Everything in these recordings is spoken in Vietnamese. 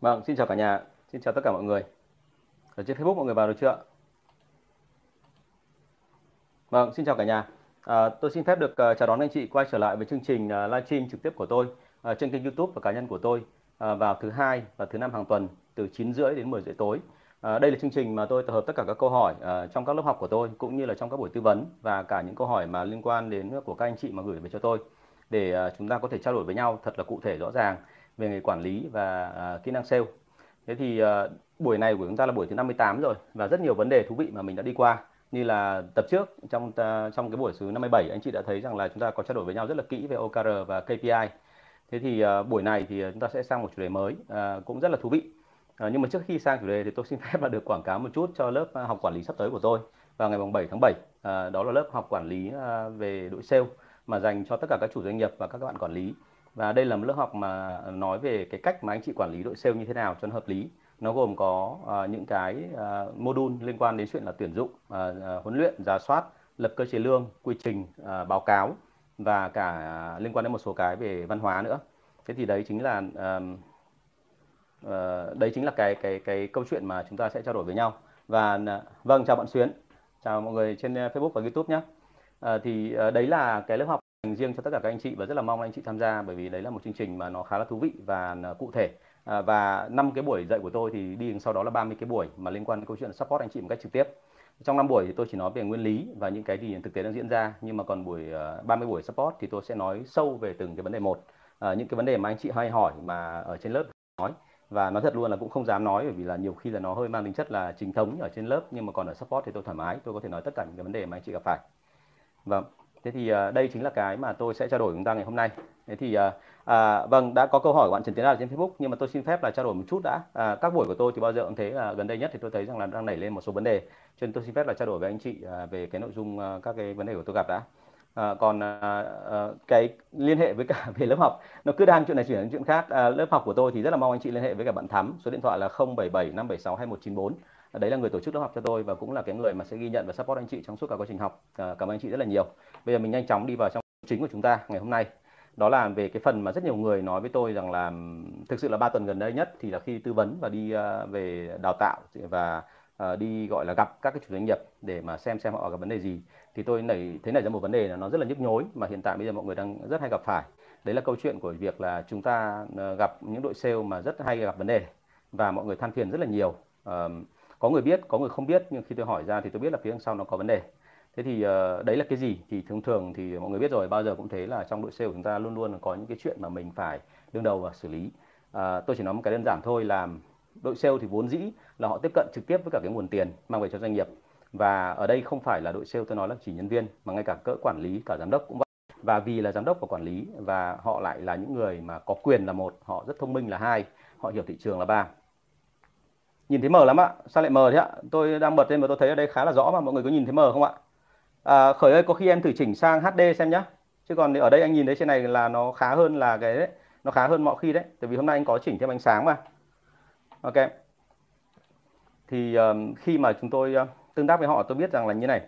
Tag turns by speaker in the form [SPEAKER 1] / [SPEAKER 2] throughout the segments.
[SPEAKER 1] Vâng, xin chào cả nhà, xin chào tất cả mọi người. Ở trên Facebook mọi người vào được chưa? Vâng, xin chào cả nhà. À, tôi xin phép được uh, chào đón anh chị quay trở lại với chương trình uh, livestream trực tiếp của tôi uh, trên kênh YouTube và cá nhân của tôi uh, vào thứ hai và thứ năm hàng tuần từ 9 rưỡi đến 10 rưỡi tối. Uh, đây là chương trình mà tôi tập hợp tất cả các câu hỏi uh, trong các lớp học của tôi cũng như là trong các buổi tư vấn và cả những câu hỏi mà liên quan đến của các anh chị mà gửi về cho tôi để uh, chúng ta có thể trao đổi với nhau thật là cụ thể rõ ràng về nghề quản lý và uh, kỹ năng sale. Thế thì uh, buổi này của chúng ta là buổi thứ 58 rồi và rất nhiều vấn đề thú vị mà mình đã đi qua như là tập trước trong trong cái buổi thứ 57 anh chị đã thấy rằng là chúng ta có trao đổi với nhau rất là kỹ về OKR và KPI. Thế thì uh, buổi này thì chúng ta sẽ sang một chủ đề mới uh, cũng rất là thú vị. Uh, nhưng mà trước khi sang chủ đề thì tôi xin phép là được quảng cáo một chút cho lớp học quản lý sắp tới của tôi vào ngày 7 tháng 7. Uh, đó là lớp học quản lý uh, về đội sale mà dành cho tất cả các chủ doanh nghiệp và các bạn quản lý. Và đây là một lớp học mà ờ, nói về cái cách mà anh chị quản lý đội sale như thế nào cho nó hợp lý nó gồm có uh, những cái uh, module liên quan đến chuyện là tuyển dụng, uh, uh, huấn luyện, giả soát, lập cơ chế lương, quy trình, uh, báo cáo và cả uh, liên quan đến một số cái về văn hóa nữa. Thế thì đấy chính là uh, uh, đấy chính là cái cái cái câu chuyện mà chúng ta sẽ trao đổi với nhau. Và uh, vâng chào bạn Xuyến, chào mọi người trên Facebook và YouTube nhé. Uh, thì uh, đấy là cái lớp học dành riêng cho tất cả các anh chị và rất là mong anh chị tham gia bởi vì đấy là một chương trình mà nó khá là thú vị và à, cụ thể. À, và năm cái buổi dạy của tôi thì đi sau đó là 30 cái buổi mà liên quan đến câu chuyện support anh chị một cách trực tiếp. Trong năm buổi thì tôi chỉ nói về nguyên lý và những cái gì thực tế đang diễn ra nhưng mà còn buổi à, uh, 30 buổi support thì tôi sẽ nói sâu về từng cái vấn đề một. À, những cái vấn đề mà anh chị hay hỏi mà ở trên lớp nói. Và nói thật luôn là cũng không dám nói bởi vì là nhiều khi là nó hơi mang tính chất là chính thống ở trên lớp nhưng mà còn ở support thì tôi thoải mái tôi có thể nói tất cả những cái vấn đề mà anh chị gặp phải. Vâng thế thì uh, đây chính là cái mà tôi sẽ trao đổi với chúng ta ngày hôm nay thế thì uh, À, vâng, đã có câu hỏi của bạn Trần Tiến Đạt trên Facebook nhưng mà tôi xin phép là trao đổi một chút đã. À, các buổi của tôi thì bao giờ cũng thế là gần đây nhất thì tôi thấy rằng là đang nảy lên một số vấn đề, cho nên tôi xin phép là trao đổi với anh chị à, về cái nội dung à, các cái vấn đề của tôi gặp đã. À, còn à, à, cái liên hệ với cả về lớp học nó cứ đang chuyện này chuyển đến chuyện khác. À, lớp học của tôi thì rất là mong anh chị liên hệ với cả bạn Thắm, số điện thoại là 077 576 2194. Ờ, đấy là người tổ chức lớp học cho tôi và cũng là cái người mà sẽ ghi nhận và support anh chị trong suốt cả quá trình học. À, cảm ơn anh chị rất là nhiều. Bây giờ mình nhanh chóng đi vào trong chính của chúng ta ngày hôm nay đó là về cái phần mà rất nhiều người nói với tôi rằng là thực sự là ba tuần gần đây nhất thì là khi tư vấn và đi uh, về đào tạo và uh, đi gọi là gặp các cái chủ doanh nghiệp để mà xem xem họ gặp vấn đề gì thì tôi nảy thấy nảy ra một vấn đề là nó rất là nhức nhối mà hiện tại bây giờ mọi người đang rất hay gặp phải đấy là câu chuyện của việc là chúng ta gặp những đội sale mà rất hay gặp vấn đề và mọi người than phiền rất là nhiều uh, có người biết có người không biết nhưng khi tôi hỏi ra thì tôi biết là phía đằng sau nó có vấn đề. Thế thì uh, đấy là cái gì? Thì thường thường thì mọi người biết rồi bao giờ cũng thế là trong đội sale của chúng ta luôn luôn có những cái chuyện mà mình phải đương đầu và xử lý. Uh, tôi chỉ nói một cái đơn giản thôi là đội sale thì vốn dĩ là họ tiếp cận trực tiếp với cả cái nguồn tiền mang về cho doanh nghiệp. Và ở đây không phải là đội sale tôi nói là chỉ nhân viên mà ngay cả cỡ quản lý cả giám đốc cũng vậy. Và vì là giám đốc và quản lý và họ lại là những người mà có quyền là một họ rất thông minh là hai họ hiểu thị trường là ba nhìn thấy mờ lắm ạ. Sao lại mờ thế ạ? Tôi đang bật lên và tôi thấy ở đây khá là rõ mà. Mọi người có nhìn thấy mờ không ạ? À, khởi ơi có khi em thử chỉnh sang HD xem nhá. Chứ còn ở đây anh nhìn thấy trên này là nó khá hơn là cái đấy. Nó khá hơn mọi khi đấy. Tại vì hôm nay anh có chỉnh thêm ánh sáng mà. Ok. Thì um, khi mà chúng tôi uh, tương tác với họ tôi biết rằng là như này.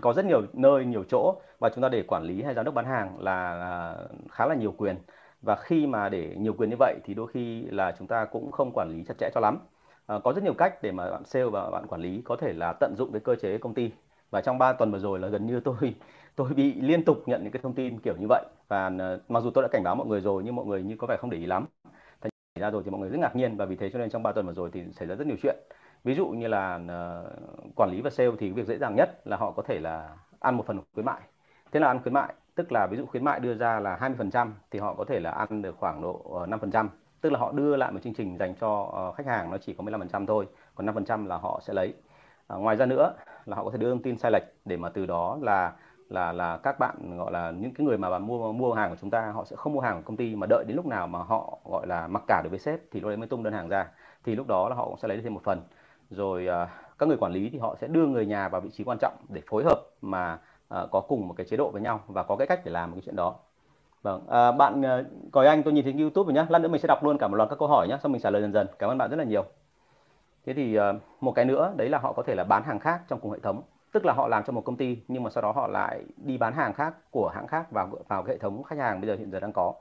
[SPEAKER 1] Có rất nhiều nơi nhiều chỗ và chúng ta để quản lý hay giám đốc bán hàng là, là khá là nhiều quyền. Và khi mà để nhiều quyền như vậy thì đôi khi là chúng ta cũng không quản lý chặt chẽ cho lắm à, có rất nhiều cách để mà bạn sale và bạn quản lý. Có thể là tận dụng cái cơ chế công ty. Và trong 3 tuần vừa rồi là gần như tôi tôi bị liên tục nhận những cái thông tin kiểu như vậy. Và ờ, mặc dù tôi đã cảnh báo mọi người rồi nhưng mọi người như có vẻ không để ý lắm. Thành ra rồi thì mọi người rất ngạc nhiên. Và vì thế cho nên trong 3 tuần vừa rồi thì xảy ra rất nhiều chuyện. Ví dụ như là uh, quản lý và sale thì việc dễ dàng nhất là họ có thể là ăn một phần khuyến mại. Thế là ăn khuyến mại tức là ví dụ khuyến mại đưa ra là 20% thì họ có thể là ăn được khoảng độ 5% tức là họ đưa lại một chương trình dành cho ờ, khách hàng nó chỉ có 15% thôi còn 5% là họ sẽ lấy. À, ngoài ra nữa là họ có thể đưa thông tin sai lệch để mà từ đó là là là các bạn gọi là những cái người mà bạn mua mua hàng của chúng ta họ sẽ không mua hàng của công ty mà đợi đến lúc nào mà họ gọi là mặc cả được với sếp thì lúc đấy mới tung đơn hàng ra. Thì lúc đó là họ cũng sẽ lấy thêm một phần. Rồi à, các người quản lý thì họ sẽ đưa người nhà vào vị trí quan trọng để phối hợp mà à, có cùng một cái chế độ với nhau và có cái cách để làm cái chuyện đó vâng à, bạn à, còi anh tôi nhìn thấy youtube rồi nhá. Lát nữa mình sẽ đọc luôn cả một loạt các câu hỏi nhé xong mình trả lời dần dần. Cảm ơn bạn rất là nhiều. Thế thì à, một cái nữa đấy là họ có thể là bán hàng khác trong cùng hệ thống. Tức là họ làm cho một công ty nhưng mà sau đó họ lại đi bán hàng khác của hãng khác vào vào cái hệ thống khách hàng bây giờ hiện giờ đang có.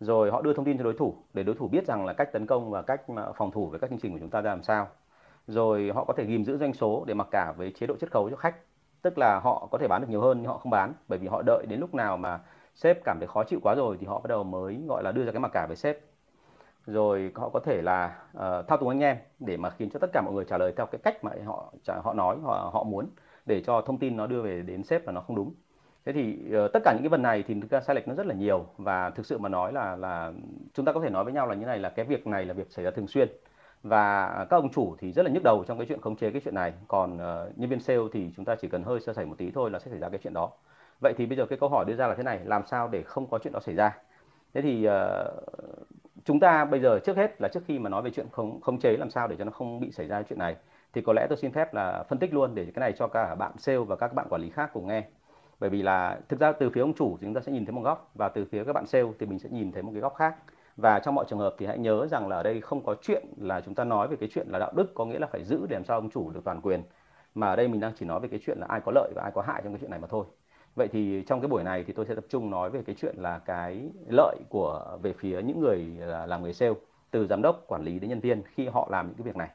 [SPEAKER 1] Rồi họ đưa thông tin cho đối thủ để đối thủ biết rằng là cách tấn công và cách mà phòng thủ với các chương trình của chúng ta ra làm sao. Rồi họ có thể ghim giữ doanh số để mặc cả với chế độ chiết khấu cho khách. Tức là họ có thể bán được nhiều hơn nhưng họ không bán bởi vì họ đợi đến lúc nào mà sếp cảm thấy khó chịu quá rồi thì họ bắt đầu mới gọi là đưa ra cái mặc cả với sếp. Rồi họ có thể là uh, thao túng anh em để mà khiến cho tất cả mọi người trả lời theo cái cách mà họ họ nói họ họ muốn để cho thông tin nó đưa về đến sếp là nó không đúng. Thế thì uh, tất cả những cái phần này thì thực ra sai lệch nó rất là nhiều và thực sự mà nói là là chúng ta có thể nói với nhau là như này là cái việc này là việc xảy ra thường xuyên. Và các ông chủ thì rất là nhức đầu trong cái chuyện khống chế cái chuyện này. Còn uh, nhân viên sale thì chúng ta chỉ cần hơi sơ sẩy một tí thôi là sẽ xảy ra cái chuyện đó vậy thì bây giờ cái câu hỏi đưa ra là thế này làm sao để không có chuyện đó xảy ra? Thế thì uh, chúng ta bây giờ trước hết là trước khi mà nói về chuyện không khống chế làm sao để cho nó không bị xảy ra chuyện này thì có lẽ tôi xin phép là phân tích luôn để cái này cho cả bạn sale và các bạn quản lý khác cùng nghe. Bởi vì là thực ra từ phía ông chủ thì chúng ta sẽ nhìn thấy một góc và từ phía các bạn sale thì mình sẽ nhìn thấy một cái góc khác. Và trong mọi trường hợp thì hãy nhớ rằng là ở đây không có chuyện là chúng ta nói về cái chuyện là đạo đức có nghĩa là phải giữ để làm sao ông chủ được toàn quyền. Mà ở đây mình đang chỉ nói về cái chuyện là ai có lợi và ai có hại trong cái chuyện này mà thôi vậy thì trong cái buổi này thì tôi sẽ tập trung nói về cái chuyện là cái lợi của về phía những người à, làm người sale từ giám đốc quản lý đến nhân viên khi họ làm những cái việc này.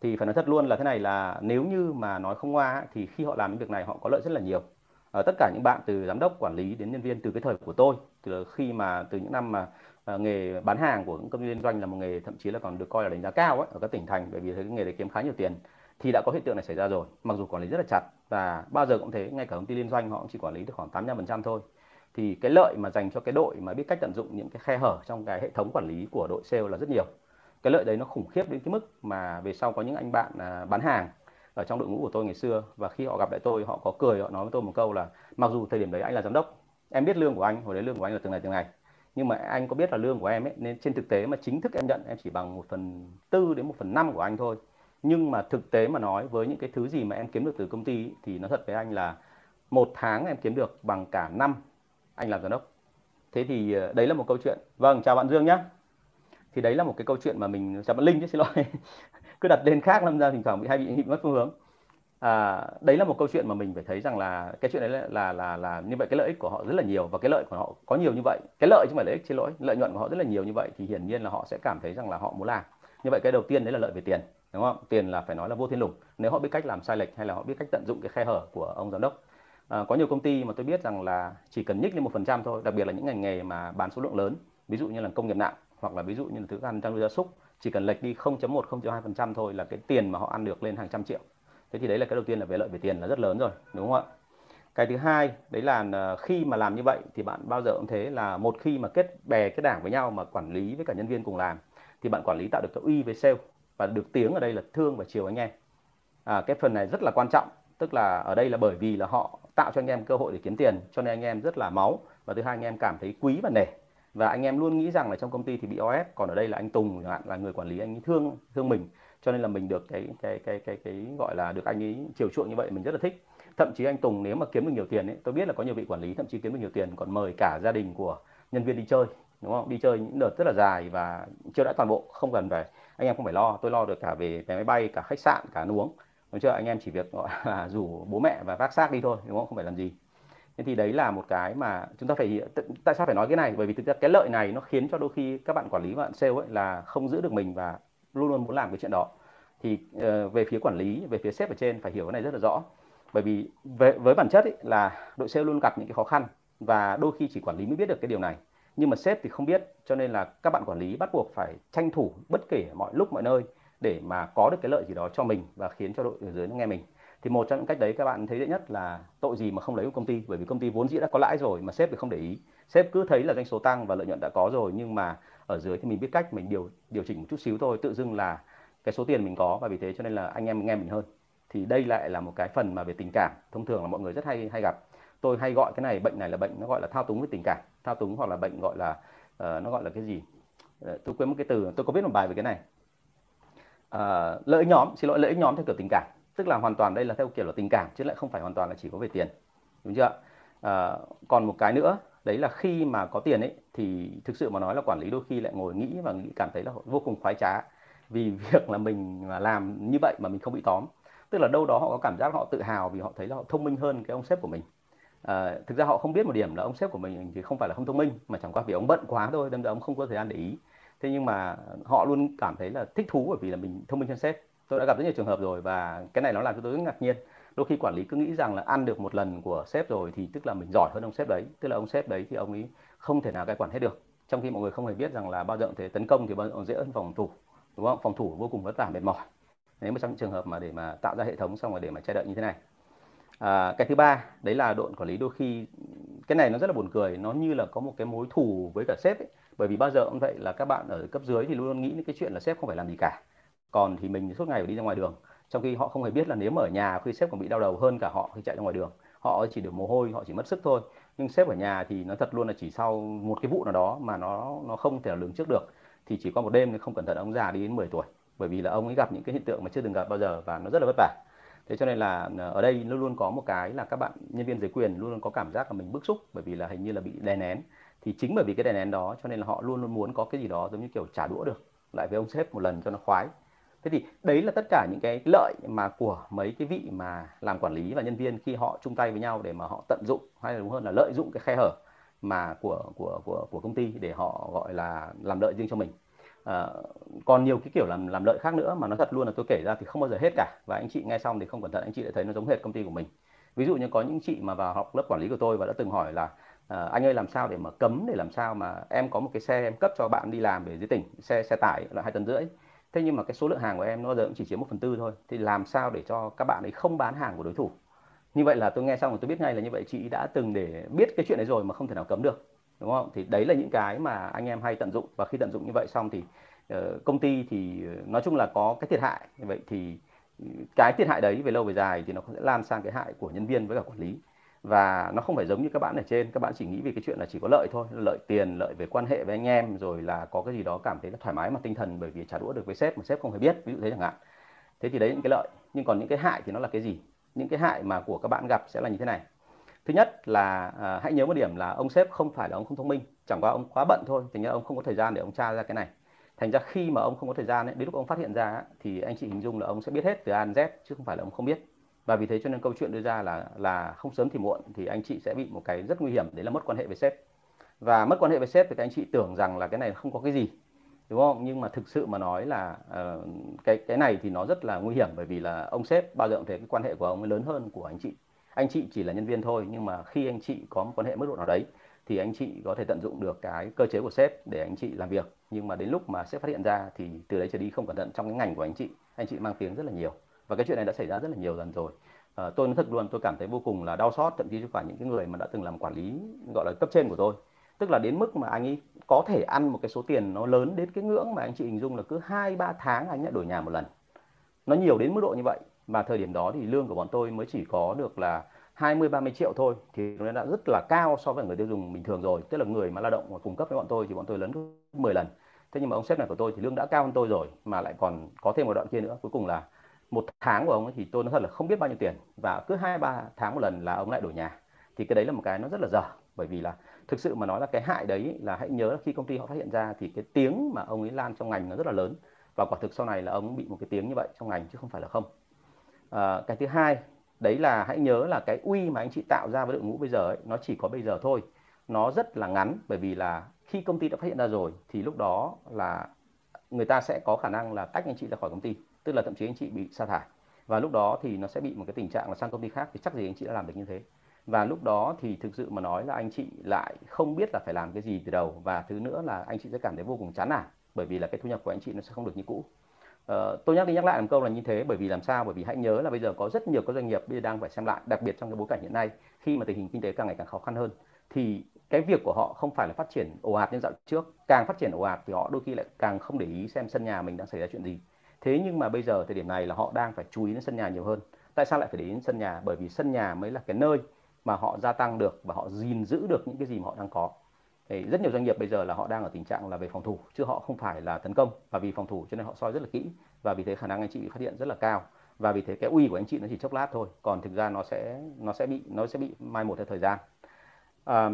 [SPEAKER 1] Thì phải nói thật luôn là thế này là nếu như mà nói không qua thì khi họ làm những việc này họ có lợi rất là nhiều. Ở tất cả những bạn từ giám đốc quản lý đến nhân viên từ cái thời của tôi từ khi mà từ những năm mà à, nghề bán hàng của những công ty liên doanh là một nghề thậm chí là còn được coi là đánh giá cao ấy, ở các tỉnh thành bởi vì cái nghề đấy kiếm khá nhiều tiền thì đã có hiện tượng này xảy ra rồi. Mặc dù quản lý rất là chặt và bao giờ cũng thế, ngay cả công ty liên doanh họ cũng chỉ quản lý được khoảng 85% thôi. Thì cái lợi mà dành cho cái đội mà biết cách tận dụng những cái khe hở trong cái hệ thống quản lý của đội sale là rất nhiều. Cái lợi đấy nó khủng khiếp đến cái mức mà về sau có những anh bạn à, bán hàng ở trong đội ngũ của tôi ngày xưa và khi họ gặp lại tôi, họ có cười, họ nói với tôi một câu là mặc dù thời điểm đấy anh là giám đốc, em biết lương của anh, hồi đấy lương của anh là từng ngày từng ngày. Nhưng mà anh có biết là lương của em ấy, nên trên thực tế mà chính thức em nhận, em chỉ bằng một phần tư đến một phần năm của anh thôi nhưng mà thực tế mà nói với những cái thứ gì mà em kiếm được từ công ty thì nó thật với anh là một tháng em kiếm được bằng cả năm anh làm giám đốc. Thế thì ờ, đấy là một câu chuyện. Vâng chào bạn dương nhé thì đấy là một cái câu chuyện mà mình chào bạn linh chứ xin lỗi. Cứ đặt tên khác làm ra thỉnh thoảng bị hay bị, bị mất phương hướng. À, đấy là một câu chuyện mà mình phải thấy rằng là cái chuyện đấy là, là là là như vậy cái lợi ích của họ rất là nhiều và cái lợi của họ có nhiều như vậy. Cái lợi chứ không phải lợi ích xin lỗi. Lợi nhuận của họ rất là nhiều như vậy thì hiển nhiên là họ sẽ cảm thấy rằng là họ muốn làm. Như vậy cái đầu tiên đấy là lợi về tiền đúng không? Tiền là phải nói là vô thiên lùng nếu họ biết cách làm sai lệch hay là họ biết cách tận dụng cái khe hở của ông giám đốc. À, có nhiều công ty mà tôi biết rằng là chỉ cần nhích lên một phần trăm thôi đặc biệt là những ngành nghề mà bán số lượng lớn ví dụ như là công nghiệp nặng hoặc là ví dụ như là thức ăn chăn nuôi gia súc chỉ cần lệch đi 0.1 0.2 phần trăm thôi là cái tiền mà họ ăn được lên hàng trăm triệu. Thế thì đấy là cái đầu tiên là về lợi về tiền là rất lớn rồi đúng không ạ? Cái thứ hai đấy là à, khi mà làm như vậy thì bạn bao giờ cũng thế là một khi mà kết bè kết đảng với nhau mà quản lý với cả nhân viên cùng làm thì bạn quản lý tạo được cái uy với sale và được tiếng ở đây là thương và chiều anh em. À, cái phần này rất là quan trọng. Tức là ở đây là bởi vì là họ tạo cho anh em cơ hội để kiếm tiền cho nên anh em rất là máu. Và thứ hai anh em cảm thấy quý và nể. Và anh em luôn nghĩ rằng là trong công ty thì bị OS còn ở đây là anh Tùng chẳng hạn là người quản lý anh ấy thương thương mình. Cho nên là mình được cái cái cái cái cái gọi là được anh ấy chiều chuộng như vậy mình rất là thích. Thậm chí anh Tùng nếu mà kiếm được nhiều tiền ấy tôi biết là có nhiều vị quản lý thậm chí kiếm được nhiều tiền còn mời cả gia đình của nhân viên đi chơi đúng không? Đi chơi những đợt rất là dài và chưa đã toàn bộ không cần phải anh em không phải lo tôi lo được cả về vé máy bay cả khách sạn cả ăn uống đúng chưa? Anh em chỉ việc gọi là rủ bố mẹ và vác xác đi thôi đúng không? Không phải làm gì. Thế thì đấy là một cái mà chúng ta phải tại sao phải nói cái này? Bởi vì thực ra cái lợi này nó khiến cho đôi khi các bạn quản lý và bạn sale ấy là không giữ được mình và luôn luôn muốn làm cái chuyện đó. Thì uh, về phía quản lý về phía sếp ở trên phải hiểu cái này rất là rõ. Bởi vì với, với bản chất ấy, là đội sale luôn gặp những cái khó khăn và đôi khi chỉ quản lý mới biết được cái điều này nhưng mà sếp thì không biết, cho nên là các bạn quản lý bắt buộc phải tranh thủ bất kể mọi lúc mọi nơi để mà có được cái lợi gì đó cho mình và khiến cho đội ở dưới nó nghe mình. Thì một trong những cách đấy các bạn thấy dễ nhất là tội gì mà không lấy của công ty? Bởi vì công ty vốn dĩ đã có lãi rồi mà sếp thì không để ý. Sếp cứ thấy là doanh số tăng và lợi nhuận đã có rồi, nhưng mà ở dưới thì mình biết cách, mình điều điều chỉnh một chút xíu thôi, tự dưng là cái số tiền mình có và vì thế cho nên là anh em nghe mình hơn. Thì đây lại là một cái phần mà về tình cảm, thông thường là mọi người rất hay hay gặp tôi hay gọi cái này bệnh này là bệnh nó gọi là thao túng với tình cảm. Thao túng hoặc là bệnh gọi là uh, nó gọi là cái gì? Uh, tôi quên một cái từ tôi có viết một bài về cái này. Uh, lợi nhóm xin lỗi lợi ích nhóm theo kiểu tình cảm. Tức là hoàn toàn đây là theo kiểu là tình cảm chứ lại không phải hoàn toàn là chỉ có về tiền. Đúng chưa uh, còn một cái nữa đấy là khi mà có tiền ấy thì thực sự mà nói là quản lý đôi khi lại ngồi nghĩ và nghĩ cảm thấy là vô cùng khoái trá vì việc là mình làm như vậy mà mình không bị tóm. Tức là đâu đó họ có cảm giác họ tự hào vì họ thấy là họ thông minh hơn cái ông sếp của mình à, thực ra họ không biết một điểm là ông sếp của mình thì không phải là không thông minh mà chẳng qua vì ông bận quá thôi đâm ra ông không có thời gian để ý. Thế nhưng mà họ luôn cảm thấy là thích thú bởi vì là mình thông minh hơn sếp. Tôi đã gặp rất nhiều trường hợp rồi và cái này nó làm cho tôi rất ngạc nhiên. Đôi khi quản lý cứ nghĩ rằng là ăn được một lần của sếp rồi thì tức là mình giỏi hơn ông sếp đấy tức là ông sếp đấy thì ông ấy không thể nào cai quản hết được. Trong khi mọi người không hề biết rằng là bao giờ thế tấn công thì bao giờ dễ hơn phòng thủ đúng không? Phòng thủ vô cùng vất vả mệt mỏi. Nếu mà trong những trường hợp mà để mà tạo ra hệ thống xong rồi để mà che đậy như thế này à, cái thứ ba đấy là đội quản lý đôi khi cái này nó rất là buồn cười nó như là có một cái mối thù với cả sếp ấy. bởi vì bao giờ cũng vậy là các bạn ở cấp dưới thì luôn luôn nghĩ đến cái chuyện là sếp không phải làm gì cả. Còn thì mình suốt ngày phải đi ra ngoài đường trong khi họ không hề biết là nếu mà ở nhà khi sếp còn bị đau đầu hơn cả họ khi chạy ra ngoài đường. Họ chỉ được mồ hôi họ chỉ mất sức thôi. Nhưng sếp ở nhà thì nó thật luôn là chỉ sau một cái vụ nào đó mà nó nó không thể lường trước được. Thì chỉ có một đêm không cẩn thận ông già đi đến 10 tuổi. Bởi vì là ông ấy gặp những cái hiện tượng mà chưa từng gặp bao giờ và nó rất là vất vả thế cho nên là ờ, ở đây luôn luôn có một cái là các bạn nhân viên dưới quyền luôn luôn có cảm giác là mình bức xúc bởi vì là hình như là bị đè nén. Thì chính bởi vì cái đè nén đó cho nên là họ luôn luôn muốn có cái gì đó giống như kiểu trả đũa được lại với ông sếp một lần cho nó khoái. Thế thì đấy là tất cả những cái lợi mà của mấy cái vị mà làm quản lý và nhân viên khi họ chung tay với nhau để mà họ tận dụng hay là đúng hơn là lợi dụng cái khe hở mà của của của của công ty để họ gọi là làm lợi riêng cho mình à, còn nhiều cái kiểu làm làm lợi khác nữa mà nó thật luôn là tôi kể ra thì không bao giờ hết cả. Và anh chị nghe xong thì không cẩn thận anh chị lại thấy nó giống hệt công ty của mình. Ví dụ như có những chị mà vào học lớp quản lý của tôi và đã từng hỏi là à, anh ơi làm sao để mà cấm để làm sao mà em có một cái xe em cấp cho bạn đi làm về dưới tỉnh xe xe tải là hai tấn rưỡi? Thế nhưng mà cái số lượng hàng của em nó giờ cũng chỉ chiếm một phần tư thôi. Thì làm sao để cho các bạn ấy không bán hàng của đối thủ? Như vậy là tôi nghe xong rồi tôi biết ngay là như vậy chị đã từng để biết cái chuyện đấy rồi mà không thể nào cấm được đúng không? Thì đấy là những cái mà anh em hay tận dụng. Và khi tận dụng như vậy xong thì uh, công ty thì ờ, nói chung là có cái thiệt hại. Như vậy thì ừ, cái thiệt hại đấy về lâu về dài thì nó sẽ lan sang cái hại của nhân viên với cả quản lý. Và nó không phải giống như các bạn ở trên. Các bạn chỉ nghĩ về cái chuyện là chỉ có lợi thôi. Lợi tiền lợi về quan hệ với anh em rồi là có cái gì đó cảm thấy là thoải mái mà tinh thần bởi vì trả đũa được với sếp mà sếp không hề biết ví dụ thế chẳng hạn. Thế thì đấy những cái lợi. Nhưng còn những cái hại thì nó là cái gì? Những cái hại mà của các bạn gặp sẽ là như thế này thứ nhất là à, hãy nhớ một điểm là ông sếp không phải là ông không thông minh. Chẳng qua ông quá bận thôi thành ra ông không có thời gian để ông tra ra cái này. Thành ra khi mà ông không có thời gian ấy, đến lúc ông phát hiện ra thì anh chị hình dung là ông sẽ biết hết từ A đến Z chứ không phải là ông không biết. Và vì thế cho nên câu chuyện đưa ra là là không sớm thì muộn thì anh chị sẽ bị một cái rất nguy hiểm đấy là mất quan hệ với sếp. Và mất quan hệ với sếp thì các anh chị tưởng rằng là cái này không có cái gì đúng không? Nhưng mà thực sự mà nói là uh, cái cái này thì nó rất là nguy hiểm bởi vì là ông sếp bao giờ cũng thấy cái quan hệ của ông lớn hơn của anh chị anh chị chỉ là nhân viên thôi nhưng mà khi anh chị có một quan hệ mức độ nào đấy thì anh chị có thể tận dụng được cái cơ chế của sếp để anh chị làm việc. Nhưng mà đến lúc mà sếp phát hiện ra thì từ đấy trở đi không cẩn thận trong cái ngành của anh chị anh chị mang tiếng rất là nhiều. Và cái chuyện này đã xảy ra rất là nhiều lần rồi. À, tôi nói thật luôn tôi cảm thấy vô cùng là đau xót thậm chí cho cả những cái người mà đã từng làm quản lý gọi là cấp trên của tôi. Tức là đến mức mà anh ấy có thể ăn một cái số tiền nó lớn đến cái ngưỡng mà anh chị hình dung là cứ hai ba tháng anh lại đổi nhà một lần. Nó nhiều đến mức độ như vậy mà thời điểm đó thì lương của bọn tôi mới chỉ có được là 20 30 triệu thôi. Thì nó đã rất là cao so với người tiêu dùng bình thường rồi. Tức là người mà lao động mà cung cấp với bọn tôi thì bọn tôi lớn gấp 10 lần. Thế nhưng mà ông sếp này của tôi thì lương đã cao hơn tôi rồi, mà lại còn có thêm một đoạn kia nữa. Cuối cùng là một tháng của ông ấy thì tôi nói thật là không biết bao nhiêu tiền. Và cứ hai, ba tháng một lần là ông lại đổi nhà. Thì cái đấy là một cái nó rất là dở. Bởi vì là thực sự mà nói là cái hại đấy là hãy nhớ là khi công ty họ phát hiện ra thì cái tiếng mà ông ấy lan trong ngành nó rất là lớn. Và quả thực sau này là ông bị một cái tiếng như vậy trong ngành chứ không phải là không à, cái thứ hai đấy là hãy nhớ là cái uy mà anh chị tạo ra với đội ngũ bây giờ ấy, nó chỉ có bây giờ thôi. Nó rất là ngắn bởi vì là khi công ty đã phát hiện ra rồi thì lúc đó là người ta sẽ có khả năng là tách anh chị ra khỏi công ty tức là thậm chí anh chị bị sa thải. Và lúc đó thì nó sẽ bị một cái tình trạng là sang công ty khác thì chắc gì anh chị đã làm được như thế. Và lúc đó thì thực sự mà nói là anh chị lại không biết là phải làm cái gì từ đầu. Và thứ nữa là anh chị sẽ cảm thấy vô cùng chán nản bởi vì là cái thu nhập của anh chị nó sẽ không được như cũ. Uh, tôi nhắc đi nhắc lại một câu là như thế bởi vì làm sao? Bởi vì hãy nhớ là bây giờ có rất nhiều các doanh nghiệp bây giờ đang phải xem lại đặc biệt trong cái bối cảnh hiện nay khi mà tình hình kinh tế càng ngày càng khó khăn hơn thì cái việc của họ không phải là phát triển ồ ạt như dạo trước. Càng phát triển ồ ạt thì họ đôi khi lại càng không để ý xem sân nhà mình đang xảy ra chuyện gì. Thế nhưng mà bây giờ thời điểm này là họ đang phải chú ý đến sân nhà nhiều hơn. Tại sao lại phải để ý đến sân nhà? Bởi vì sân nhà mới là cái nơi mà họ gia tăng được và họ gìn giữ được những cái gì mà họ đang có. Đấy, rất nhiều doanh nghiệp bây giờ là họ đang ở tình trạng là về phòng thủ chứ họ không phải là tấn công. Và vì phòng thủ cho nên họ soi rất là kỹ. Và vì thế khả năng anh chị bị phát hiện rất là cao. Và vì thế cái uy của anh chị nó chỉ chốc lát thôi. Còn thực ra nó sẽ nó sẽ bị nó sẽ bị mai một theo thời gian. À,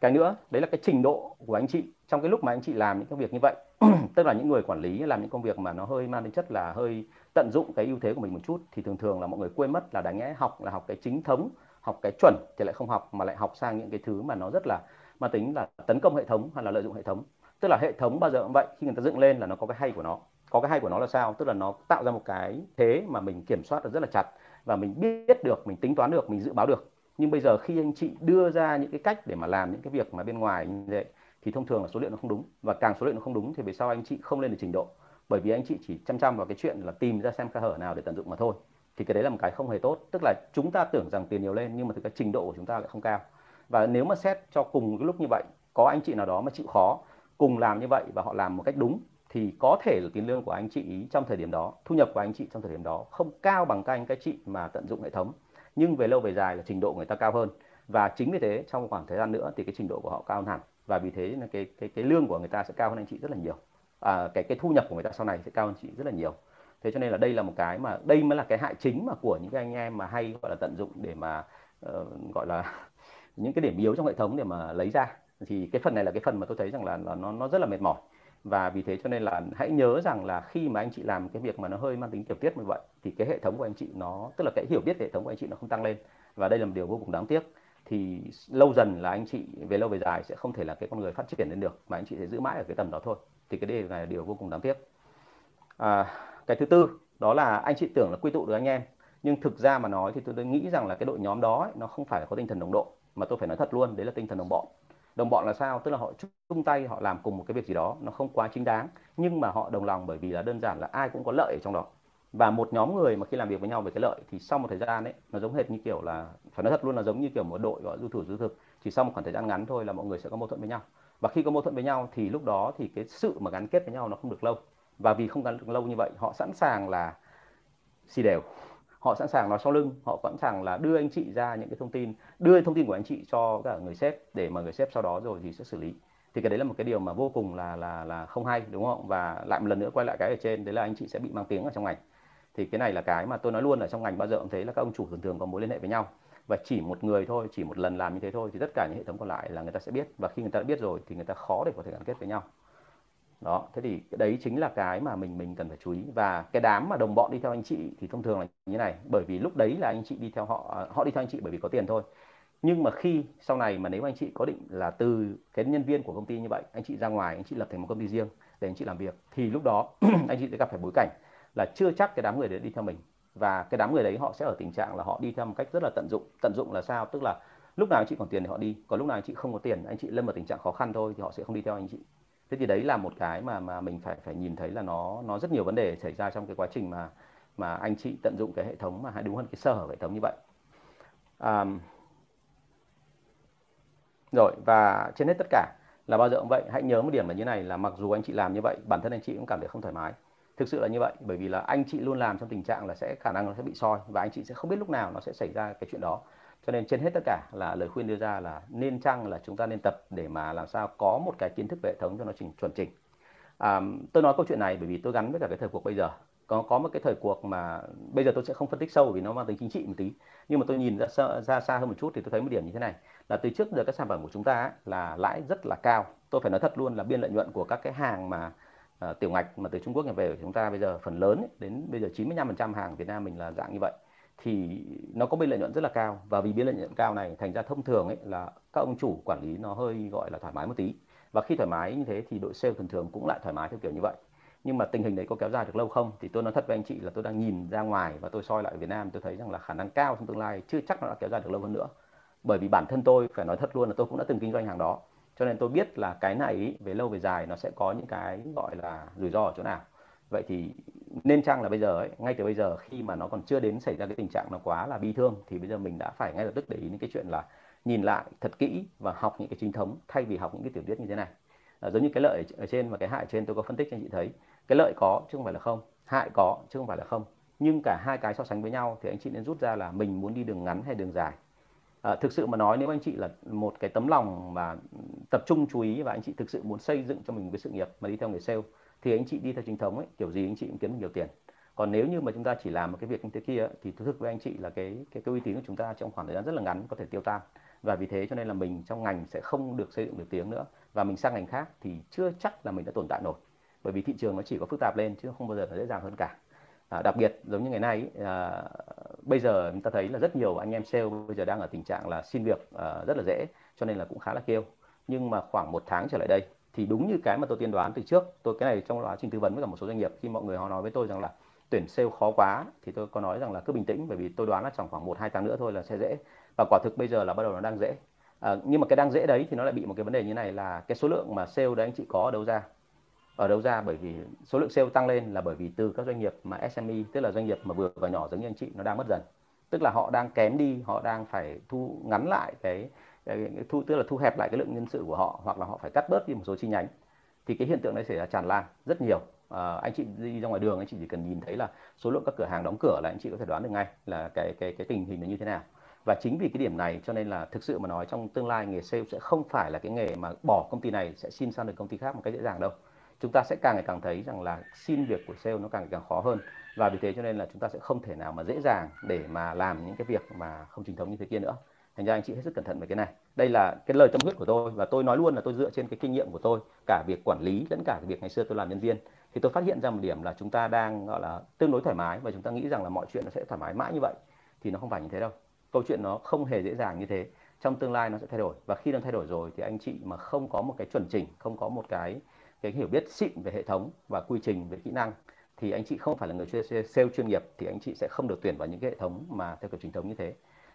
[SPEAKER 1] cái nữa đấy là cái trình độ của anh chị. Trong cái lúc mà anh chị làm những cái việc như vậy tức là những người quản lý làm những công việc mà nó hơi mang tính chất là hơi tận dụng cái ưu thế của mình một chút thì thường thường là mọi người quên mất là đáng nhẽ học là học cái chính thống học cái chuẩn thì lại không học mà lại học sang những cái thứ mà nó rất là mang tính là tấn công hệ thống hay là lợi dụng hệ thống. Tức là hệ thống bao giờ cũng vậy, khi người ta dựng lên là nó có cái hay của nó. Có cái hay của nó là sao? Tức là nó tạo ra một cái thế mà mình kiểm soát được rất là chặt và mình biết được, mình tính toán được, mình dự báo được. Nhưng bây giờ khi anh chị đưa ra những cái cách để mà làm những cái việc mà bên ngoài như vậy, thì thông thường là số liệu nó không đúng. Và càng số liệu nó không đúng thì về sau anh chị không lên được trình độ. Bởi vì anh chị chỉ chăm chăm vào cái chuyện là tìm ra xem khe hở nào để tận dụng mà thôi. Thì cái đấy là một cái không hề tốt. Tức là chúng ta tưởng rằng tiền nhiều lên, nhưng mà thực ra trình độ của chúng ta lại không cao và nếu mà xét cho cùng cái lúc như vậy có anh chị nào đó mà chịu khó cùng làm như vậy và họ làm một cách đúng thì có thể là tiền lương của anh chị trong thời điểm đó thu nhập của anh chị trong thời điểm đó không cao bằng các anh các chị mà tận dụng hệ thống. Nhưng về lâu về dài là trình độ người ta cao hơn. Và chính vì thế trong khoảng thời gian nữa thì cái trình độ của họ cao hơn hẳn. Và vì thế là cái cái cái lương của người ta sẽ cao hơn anh chị rất là nhiều. À, cái cái thu nhập của người ta sau này sẽ cao hơn chị rất là nhiều. Thế cho nên là đây là một cái mà đây mới là cái hại chính mà của những cái anh em mà hay gọi là tận dụng để mà uh, gọi là những cái điểm yếu trong hệ thống để mà lấy ra. Thì cái phần này là cái phần mà tôi thấy rằng là, là nó nó rất là mệt mỏi. Và vì thế cho nên là hãy nhớ rằng là khi mà anh chị làm cái việc mà nó hơi mang tính tiểu tiết như vậy thì cái hệ thống của anh chị nó tức là cái hiểu biết hệ thống của anh chị nó không tăng lên. Và đây là một điều vô cùng đáng tiếc. Thì lâu dần là anh chị về lâu về dài sẽ không thể là cái con người phát triển lên được mà anh chị sẽ giữ mãi ở cái tầm đó thôi. Thì cái điều này là điều vô cùng đáng tiếc. À, cái thứ tư đó là anh chị tưởng là quy tụ được anh em. Nhưng thực ra mà nói thì tôi nghĩ rằng là cái đội nhóm đó ấy, nó không phải là có tinh thần đồng đội mà tôi phải nói thật luôn, đấy là tinh thần đồng bọn. Đồng bọn là sao? Tức là họ chung tay, họ làm cùng một cái việc gì đó, nó không quá chính đáng, nhưng mà họ đồng lòng bởi vì là đơn giản là ai cũng có lợi ở trong đó. Và một nhóm người mà khi làm việc với nhau về cái lợi thì sau một thời gian ấy, nó giống hệt như kiểu là, phải nói thật luôn là giống như kiểu một đội gọi du thủ du thực, chỉ sau một khoảng thời gian ngắn thôi là mọi người sẽ có mâu thuẫn với nhau. Và khi có mâu thuẫn với nhau thì lúc đó thì cái sự mà gắn kết với nhau nó không được lâu. Và vì không gắn được lâu như vậy, họ sẵn sàng là xì đều họ sẵn sàng nói sau lưng, họ sẵn sàng là đưa anh chị ra những cái thông tin, đưa thông tin của anh chị cho cả người sếp để mà người sếp sau đó rồi thì sẽ xử lý. Thì cái đấy là một cái điều mà vô cùng là là là không hay, đúng không? Và lại một lần nữa quay lại cái ở trên, đấy là anh chị sẽ bị mang tiếng ở trong ngành. Thì cái này là cái mà tôi nói luôn ở trong ngành bao giờ cũng thấy là các ông chủ thường thường có mối liên hệ với nhau. Và chỉ một người thôi, chỉ một lần làm như thế thôi thì tất cả những hệ thống còn lại là người ta sẽ biết. Và khi người ta đã biết rồi thì người ta khó để có thể gắn kết với nhau đó thế thì đấy chính là cái mà mình mình cần phải chú ý và cái đám mà đồng bọn đi theo anh chị thì thông thường là như này bởi vì lúc đấy là anh chị đi theo họ họ đi theo anh chị bởi vì có tiền thôi nhưng mà khi sau này mà nếu anh chị có định là từ cái nhân viên của công ty như vậy anh chị ra ngoài anh chị lập thành một công ty riêng để anh chị làm việc thì lúc đó anh chị sẽ gặp phải bối cảnh là chưa chắc cái đám người đấy đi theo mình và cái đám người đấy họ sẽ ở tình trạng là họ đi theo một cách rất là tận dụng tận dụng là sao tức là lúc nào anh chị còn tiền thì họ đi còn lúc nào anh chị không có tiền anh chị lâm vào tình trạng khó khăn thôi thì họ sẽ không đi theo anh chị thế thì đấy là một cái mà mà mình phải phải nhìn thấy là nó nó rất nhiều vấn đề xảy ra trong cái quá trình mà mà anh chị tận dụng cái hệ thống mà hay đúng hơn cái sở hở hệ thống như vậy. À, rồi và trên hết tất cả là bao giờ cũng vậy hãy nhớ một điểm là như này là mặc dù anh chị làm như vậy bản thân anh chị cũng cảm thấy không thoải mái. Thực sự là như vậy bởi vì là anh chị luôn làm trong tình trạng là sẽ khả năng nó sẽ bị soi và anh chị sẽ không biết lúc nào nó sẽ xảy ra cái chuyện đó cho nên trên hết tất cả là lời khuyên đưa ra là nên chăng là chúng ta nên tập để mà làm sao có một cái kiến thức về hệ thống cho nó chỉnh chuẩn chỉnh. À, tôi nói câu chuyện này bởi vì tôi gắn với cả cái thời cuộc bây giờ. Có có một cái thời cuộc mà bây giờ tôi sẽ không phân tích sâu vì nó mang tính chính trị một tí. Nhưng mà tôi nhìn ra, ra xa hơn một chút thì tôi thấy một điểm như thế này. Là từ trước giờ các sản phẩm của chúng ta là lãi rất là cao. Tôi phải nói thật luôn là biên lợi nhuận của các cái hàng mà uh, tiểu ngạch mà từ Trung Quốc nhập về của chúng ta bây giờ phần lớn ấy, đến bây giờ 95% hàng Việt Nam mình là dạng như vậy thì nó có biên lợi nhuận rất là cao. Và vì biên lợi nhuận cao này, thành ra thông thường ấy là các ông chủ quản lý nó hơi, gọi là, thoải mái một tí. Và khi thoải mái như thế thì đội sale thường thường cũng lại thoải mái theo kiểu như vậy. Nhưng mà tình hình đấy có kéo dài được lâu không thì tôi nói thật với anh chị là tôi đang nhìn ra ngoài và tôi soi lại Việt Nam, tôi thấy rằng là khả năng cao trong tương lai chưa chắc nó đã kéo dài được lâu hơn nữa. Bởi vì bản thân tôi, phải nói thật luôn là tôi cũng đã từng kinh doanh hàng đó. Cho nên tôi biết là cái này về lâu về dài nó sẽ có những cái, gọi là, rủi ro ở chỗ nào. Vậy thì nên chăng là bây giờ ấy, ngay từ bây giờ khi mà nó còn chưa đến xảy ra cái tình trạng nó quá là bi thương thì bây giờ mình đã phải ngay lập tức để ý những cái chuyện là nhìn lại thật kỹ và học những cái chính thống thay vì học những cái tiểu tiết như thế này. À, giống như cái lợi ở trên và cái hại trên tôi có phân tích cho anh chị thấy. Cái lợi có chứ không phải là không hại có chứ không phải là không. Nhưng cả hai cái so sánh với nhau thì anh chị nên rút ra là mình muốn đi đường ngắn hay đường dài. À, thực sự mà nói nếu anh chị là một cái tấm lòng mà tập trung chú ý và anh chị thực sự muốn xây dựng cho mình một cái sự nghiệp mà đi theo nghề sale thì anh chị đi theo chính thống ấy kiểu gì anh chị cũng kiếm được nhiều tiền. Còn nếu như mà chúng ta chỉ làm một cái việc như thế kia thì thú thực với anh chị là cái cái, cái uy tín của chúng ta trong khoảng thời gian rất là ngắn có thể tiêu tan. Và vì thế cho nên là mình trong ngành sẽ không được xây dựng được tiếng nữa. Và mình sang ngành khác thì chưa chắc là mình đã tồn tại nổi. Bởi vì thị trường nó chỉ có phức tạp lên chứ không bao giờ là dễ dàng hơn cả. À, đặc biệt giống như ngày nay à, bây giờ chúng ta thấy là rất nhiều anh em sale bây giờ đang ở tình trạng là xin việc à, rất là dễ cho nên là cũng khá là kêu. Nhưng mà khoảng một tháng trở lại đây thì đúng như cái mà tôi tiên đoán từ trước tôi cái này trong quá trình tư vấn với cả một số doanh nghiệp khi mọi người họ nói với tôi rằng là tuyển sale khó quá thì tôi có nói rằng là cứ bình tĩnh bởi vì tôi đoán là trong khoảng một hai tháng nữa thôi là sẽ dễ. Và quả thực bây giờ là bắt đầu nó đang dễ. À, nhưng mà cái đang dễ đấy thì nó lại bị một cái vấn đề như này là cái số lượng mà sale đấy anh chị có ở đâu ra? Ở đâu ra? Bởi vì số lượng sale tăng lên là bởi vì từ các doanh nghiệp mà SME tức là doanh nghiệp mà vừa và nhỏ giống như anh chị nó đang mất dần. Tức là họ đang kém đi họ đang phải thu ngắn lại cái, cái thu tức là thu hẹp lại cái lượng nhân sự của họ hoặc là họ phải cắt bớt đi một số chi nhánh thì cái hiện tượng này xảy ra tràn lan rất nhiều. À, anh chị đi ra ngoài đường anh chị chỉ cần nhìn thấy là số lượng các cửa hàng đóng cửa là anh chị có thể đoán được ngay là cái cái cái tình hình nó như thế nào. Và chính vì cái điểm này cho nên là thực sự mà nói trong tương lai nghề sale sẽ không phải là cái nghề mà bỏ công ty này sẽ xin sang được công ty khác một cách dễ dàng đâu. Chúng ta sẽ càng ngày càng thấy rằng là xin việc của sale nó càng ngày càng khó hơn. Và vì thế cho nên là chúng ta sẽ không thể nào mà dễ dàng để mà làm những cái việc mà không chính thống như thế kia nữa thành ra anh chị hết sức cẩn thận về cái này. Đây là cái lời tâm huyết của tôi và tôi nói luôn là tôi dựa trên cái kinh nghiệm của tôi, cả việc quản lý lẫn cả việc ngày xưa tôi làm nhân viên. Thì tôi phát hiện ra một điểm là chúng ta đang, gọi là, tương đối thoải mái và chúng ta nghĩ rằng là mọi chuyện nó sẽ thoải mái mãi như vậy. Thì nó không phải như thế đâu. Câu chuyện nó không hề dễ dàng như thế. Trong tương lai nó sẽ thay đổi. Và khi nó thay đổi rồi thì anh chị mà không có một cái chuẩn chỉnh, không có một cái cái hiểu biết xịn về hệ thống và quy trình, về kỹ năng thì anh chị không phải là người sale chuyên nghiệp thì anh chị sẽ không được tuyển vào những cái hệ thống mà theo kiểu truyền thống như thế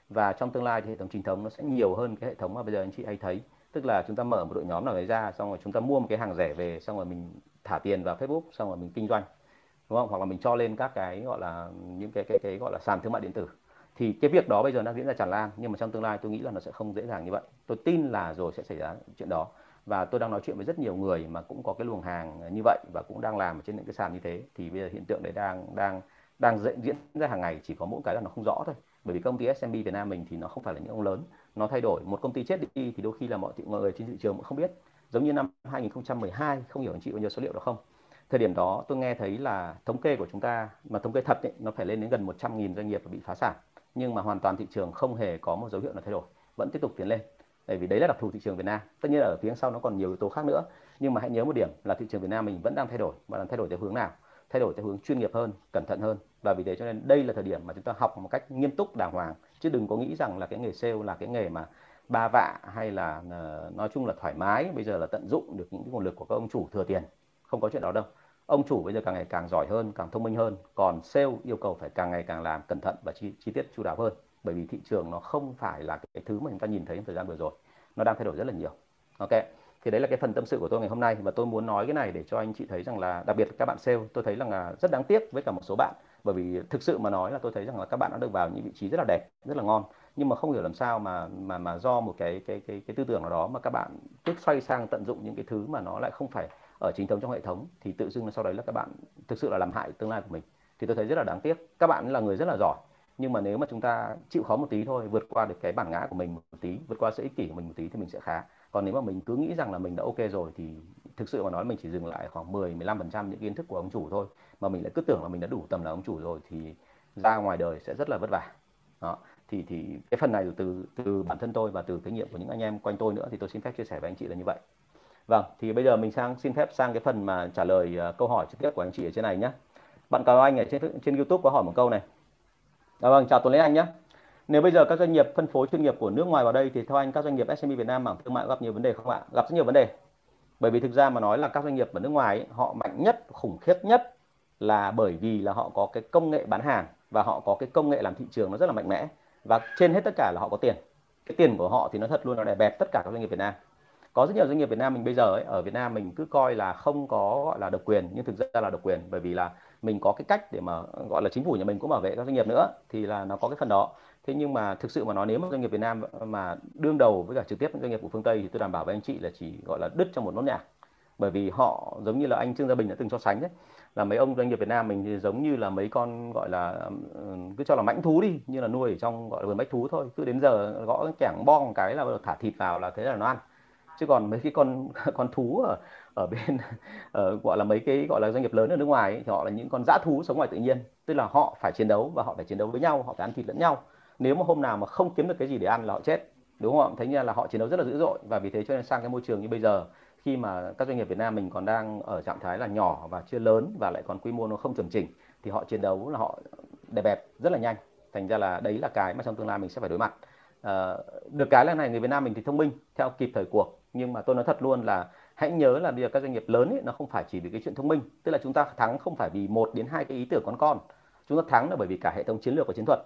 [SPEAKER 1] và trong tương lai thì hệ thống chính thống nó sẽ nhiều hơn cái hệ thống mà bây giờ anh chị hay thấy. Tức là chúng ta mở một đội nhóm nào đấy ra, xong rồi chúng ta mua một cái hàng rẻ về, xong rồi mình thả tiền vào Facebook, xong rồi mình kinh doanh. Đúng không? Hoặc là mình cho lên các cái gọi là những cái cái cái gọi là sàn thương mại điện tử. Thì cái việc đó bây giờ đang diễn ra tràn lan, nhưng mà trong tương lai tôi nghĩ là nó sẽ không dễ dàng như vậy. Tôi tin là rồi sẽ xảy ra chuyện đó. Và tôi đang nói chuyện với rất nhiều người mà cũng có cái luồng hàng như vậy và cũng đang làm trên những cái sàn như thế. Thì bây giờ hiện tượng đấy đang đang đang diễn ra hàng ngày, chỉ có mỗi cái là nó không rõ thôi bởi vì công ty SMB Việt Nam mình thì nó không phải là những ông lớn. Nó thay đổi. Một công ty chết đi thì đôi khi là mọi người trên thị trường cũng không biết. Giống như năm 2012 không hiểu anh chị bao nhiêu số liệu đó không? Thời điểm đó tôi nghe thấy là thống kê của chúng ta mà thống kê thật ấy, nó phải lên đến gần 100.000 doanh nghiệp bị phá sản. Nhưng mà hoàn toàn thị trường không hề có một dấu hiệu nào thay đổi. Vẫn tiếp tục tiến lên. Bởi vì đấy là đặc thù thị trường Việt Nam. Tất nhiên là ở phía sau nó còn nhiều yếu tố khác nữa. Nhưng mà hãy nhớ một điểm là thị trường Việt Nam mình vẫn đang thay đổi. Và đang thay đổi theo hướng nào? Thay đổi theo hướng chuyên nghiệp hơn cẩn thận hơn. Và vì thế cho nên đây là thời điểm mà chúng ta học một cách nghiêm túc đàng hoàng. Chứ đừng có nghĩ rằng là cái nghề sale là cái nghề mà ba vạ hay là ờ, nói chung là thoải mái bây giờ là tận dụng được những cái nguồn lực của các ông chủ thừa tiền. Không có chuyện đó đâu. Ông chủ bây giờ càng ngày càng giỏi hơn càng thông minh hơn. Còn sale yêu cầu phải càng ngày càng làm cẩn thận và chi, chi tiết chu đáo hơn. Bởi vì thị trường nó không phải là cái thứ mà chúng ta nhìn thấy trong thời gian vừa rồi. Nó đang thay đổi rất là nhiều. Ok thì đấy là cái phần tâm sự của tôi ngày hôm nay. Và tôi muốn nói cái này để cho anh chị thấy rằng là, đặc biệt là các bạn sale, tôi thấy rằng là rất đáng tiếc với cả một số bạn. Bởi vì thực sự mà nói là tôi thấy rằng là các bạn đã được vào những vị trí rất là đẹp, rất là ngon. Nhưng mà không hiểu làm sao mà mà mà do một cái cái cái cái tư tưởng nào đó mà các bạn cứ xoay sang tận dụng những cái thứ mà nó lại không phải ở chính thống trong hệ thống, thì tự dưng là sau đấy là các bạn thực sự là làm hại tương lai của mình. Thì tôi thấy rất là đáng tiếc. Các bạn là người rất là giỏi, nhưng mà nếu mà chúng ta chịu khó một tí thôi, vượt qua được cái bản ngã của mình một tí, vượt qua sự ích kỷ của mình một tí thì mình sẽ khá còn nếu mà mình cứ nghĩ rằng là mình đã ok rồi thì thực sự mà nói mình chỉ dừng lại khoảng 10 15% những kiến thức của ông chủ thôi. Mà mình lại cứ tưởng là mình đã đủ tầm là ông chủ rồi thì ra ngoài đời sẽ rất là vất vả. Đó thì thì cái phần này từ từ bản thân tôi và từ kinh nghiệm của những anh em quanh tôi nữa thì tôi xin phép chia sẻ với anh chị là như vậy. Vâng thì bây giờ mình sang xin phép sang cái phần mà trả lời uh, câu hỏi trực tiếp của anh chị ở trên này nhé bạn Cao anh ở trên trên youtube có hỏi một câu này? À, vâng chào tuấn lê anh nhé nếu bây giờ các doanh nghiệp phân phối chuyên nghiệp của nước ngoài vào đây thì theo anh các doanh nghiệp SME Việt Nam mảng thương mại gặp nhiều vấn đề không ạ? Gặp rất nhiều vấn đề. Bởi vì thực ra mà nói là các doanh nghiệp ở nước ngoài ấy, họ mạnh nhất, khủng khiếp nhất là bởi vì là họ có cái công nghệ bán hàng và họ có cái công nghệ làm thị trường nó rất là mạnh mẽ và trên hết tất cả là họ có tiền. Cái tiền của họ thì nó thật luôn nó đè bẹp tất cả các doanh nghiệp Việt Nam. Có rất nhiều doanh nghiệp Việt Nam mình bây giờ ấy, ở Việt Nam mình cứ coi là không có gọi là độc quyền nhưng thực ra là độc quyền bởi vì là mình có cái cách để mà gọi là chính phủ nhà mình cũng bảo vệ các doanh nghiệp nữa thì là nó có cái phần đó thế nhưng mà thực sự mà nói nếu mà doanh nghiệp Việt Nam mà đương đầu với cả trực tiếp doanh nghiệp của phương Tây thì tôi đảm bảo với anh chị là chỉ gọi là đứt trong một nốt nhạc. Bởi vì họ giống như là anh Trương Gia Bình đã từng so sánh đấy là mấy ông doanh nghiệp Việt Nam mình thì giống như là mấy con gọi là cứ cho là mãnh thú đi như là nuôi ở trong gọi là vườn bách thú thôi. Cứ đến giờ gõ cái kẻng bong cái là thả thịt vào là thế là nó ăn. Chứ còn mấy cái con con thú ở ở bên ở gọi là mấy cái gọi là doanh nghiệp lớn ở nước ngoài ấy, thì họ là những con dã thú sống ngoài tự nhiên. Tức là họ phải chiến đấu và họ phải chiến đấu với nhau họ phải ăn thịt lẫn nhau nếu mà hôm nào mà không kiếm được cái gì để ăn là họ chết đúng không ạ? Thấy như là họ chiến đấu rất là dữ dội. Và vì thế cho nên sang cái môi trường như bây giờ khi mà các doanh nghiệp Việt Nam mình còn đang ở trạng thái là nhỏ và chưa lớn và lại còn quy mô nó không chuẩn chỉnh thì họ chiến đấu là họ đẹp bẹp rất là nhanh. Thành ra là đấy là cái mà trong tương lai mình sẽ phải đối mặt. À, được cái là này người Việt Nam mình thì thông minh theo kịp thời cuộc. Nhưng mà tôi nói thật luôn là hãy nhớ là bây giờ các doanh nghiệp lớn ấy, nó không phải chỉ vì cái chuyện thông minh. Tức là chúng ta thắng không phải vì một đến hai cái ý tưởng con con. Chúng ta thắng là bởi vì cả hệ thống chiến lược và chiến thuật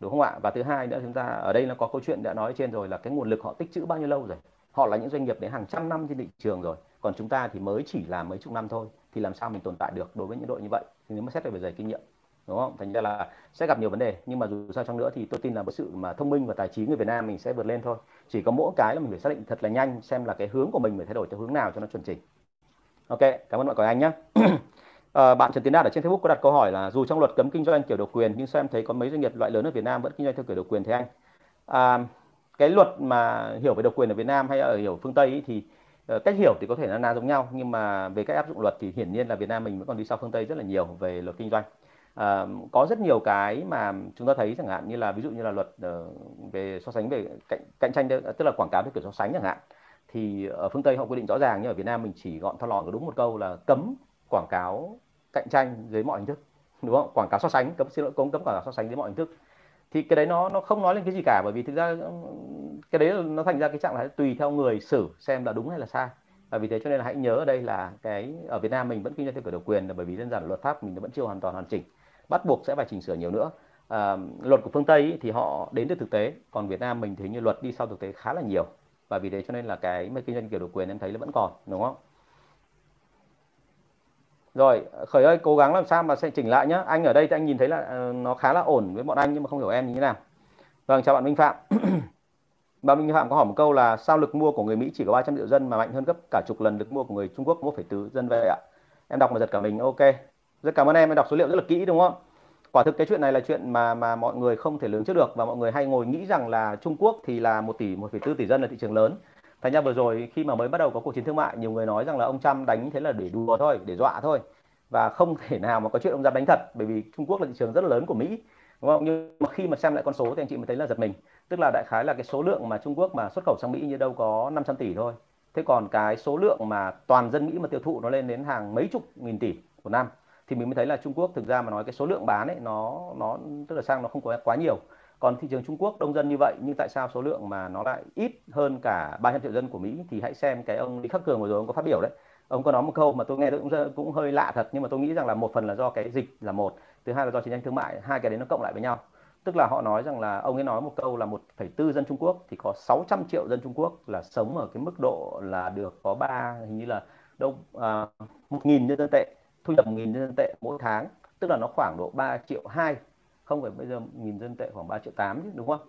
[SPEAKER 1] đúng không ạ? Và thứ hai nữa, chúng ta ở đây nó có câu chuyện đã nói trên rồi là cái nguồn lực họ tích trữ bao nhiêu lâu rồi. Họ là những doanh nghiệp đến hàng trăm năm trên thị trường rồi. Còn chúng ta thì mới chỉ là mấy chục năm thôi, thì làm sao mình tồn tại được đối với những đội như vậy? Thì nếu mà xét về bề dày kinh nghiệm, đúng không? Thành ra là sẽ gặp nhiều vấn đề. Nhưng mà dù sao trong nữa thì tôi tin là với sự mà thông minh và tài trí người Việt Nam mình sẽ vượt lên thôi. Chỉ có mỗi cái là mình phải xác định thật là nhanh, xem là cái hướng của mình phải thay đổi theo hướng nào cho nó chuẩn chỉnh. Ok, cảm ơn mọi người anh nhé à, bạn Trần Tiến Đạt ở trên Facebook có đặt câu hỏi là dù trong luật cấm kinh doanh kiểu độc quyền nhưng sao em thấy có mấy doanh nghiệp loại lớn ở Việt Nam vẫn kinh doanh theo kiểu độc quyền thế anh? À, cái luật mà hiểu về độc quyền ở Việt Nam hay ở hiểu phương Tây ý, thì uh, cách hiểu thì có thể là na giống nhau nhưng mà về cách áp dụng luật thì hiển nhiên là Việt Nam mình vẫn còn đi sau phương Tây rất là nhiều về luật kinh doanh. À, có rất nhiều cái mà chúng ta thấy chẳng hạn như là ví dụ như là luật uh, về so sánh về cạnh, cạnh tranh tức là quảng cáo theo kiểu so sánh chẳng hạn thì ở phương Tây họ quy định rõ ràng nhưng ở Việt Nam mình chỉ gọn thon lọn có đúng một câu là cấm quảng cáo cạnh tranh dưới mọi hình thức đúng không? Quảng cáo so sánh cấm xin lỗi cấm cấm quảng cáo so sánh dưới mọi hình thức. Thì cái đấy nó nó không nói lên cái gì cả bởi vì thực ra cái đấy nó thành ra cái trạng là tùy theo người xử xem là đúng hay là sai. Và vì thế cho nên là hãy nhớ ở đây là cái ở Việt Nam mình vẫn kinh doanh theo kiểu độc quyền là bởi vì đơn giản luật pháp mình nó vẫn chưa hoàn toàn hoàn chỉnh. Bắt buộc sẽ phải chỉnh sửa nhiều nữa. À, luật của phương Tây ý, thì họ đến từ thực tế còn Việt Nam mình thì như luật đi sau thực tế khá là nhiều. Và vì thế cho nên là cái mà kinh doanh kiểu độc quyền em thấy là vẫn còn đúng không? Rồi khởi ơi cố gắng làm sao mà sẽ chỉnh lại nhá. Anh ở đây thì anh nhìn thấy là ờ, nó khá là ổn với bọn anh nhưng mà không hiểu em như thế nào. Vâng chào bạn Minh Phạm. Bạn Minh Phạm có hỏi một câu là sao lực mua của người Mỹ chỉ có 300 triệu dân mà mạnh hơn gấp cả chục lần lực mua của người Trung Quốc 1,4 dân vậy ạ? Em đọc mà giật cả mình ok. Rất cảm ơn em em đọc số liệu rất là kỹ đúng không? Quả thực cái chuyện này là chuyện mà mà mọi người không thể lường trước được và mọi người hay ngồi nghĩ rằng là Trung Quốc thì là một tỷ 1,4 tỷ dân là thị trường lớn thành ra vừa rồi, khi mà mới bắt đầu có cuộc chiến thương mại, nhiều người nói rằng là ông Trump đánh thế là để đùa thôi, để dọa thôi. Và không thể nào mà có chuyện ông Trump đánh thật, bởi vì Trung Quốc là thị trường rất là lớn của Mỹ, đúng không? Nhưng mà khi mà xem lại con số thì anh chị mới thấy là giật mình. Tức là đại khái là cái số lượng mà Trung Quốc mà xuất khẩu sang Mỹ như đâu có 500 tỷ thôi. Thế còn cái số lượng mà toàn dân Mỹ mà tiêu thụ nó lên đến hàng mấy chục nghìn tỷ một năm, thì mình mới thấy là Trung Quốc thực ra mà nói cái số lượng bán ấy, nó nó, tức là sang nó không có quá nhiều còn thị trường Trung Quốc đông dân như vậy nhưng tại sao số lượng mà nó lại ít hơn cả 300 triệu dân của Mỹ? Thì hãy xem cái ông Lý Khắc Cường vừa rồi ông có phát biểu đấy. Ông có nói một câu mà tôi nghe cũng cũng hơi lạ thật nhưng mà tôi nghĩ rằng là một phần là do cái dịch là một thứ hai là do chiến tranh thương mại hai cái đấy nó cộng lại với nhau. Tức là họ nói rằng là ông ấy nói một câu là 1,4 dân Trung Quốc thì có 600 triệu dân Trung Quốc là sống ở cái mức độ là được có ba hình như là đâu à, một nghìn nhân dân tệ thu nhập một nghìn nhân dân tệ mỗi tháng. Tức là nó khoảng độ 3 triệu hai không phải bây giờ nghìn dân tệ khoảng 3 triệu 8 chứ, đúng không?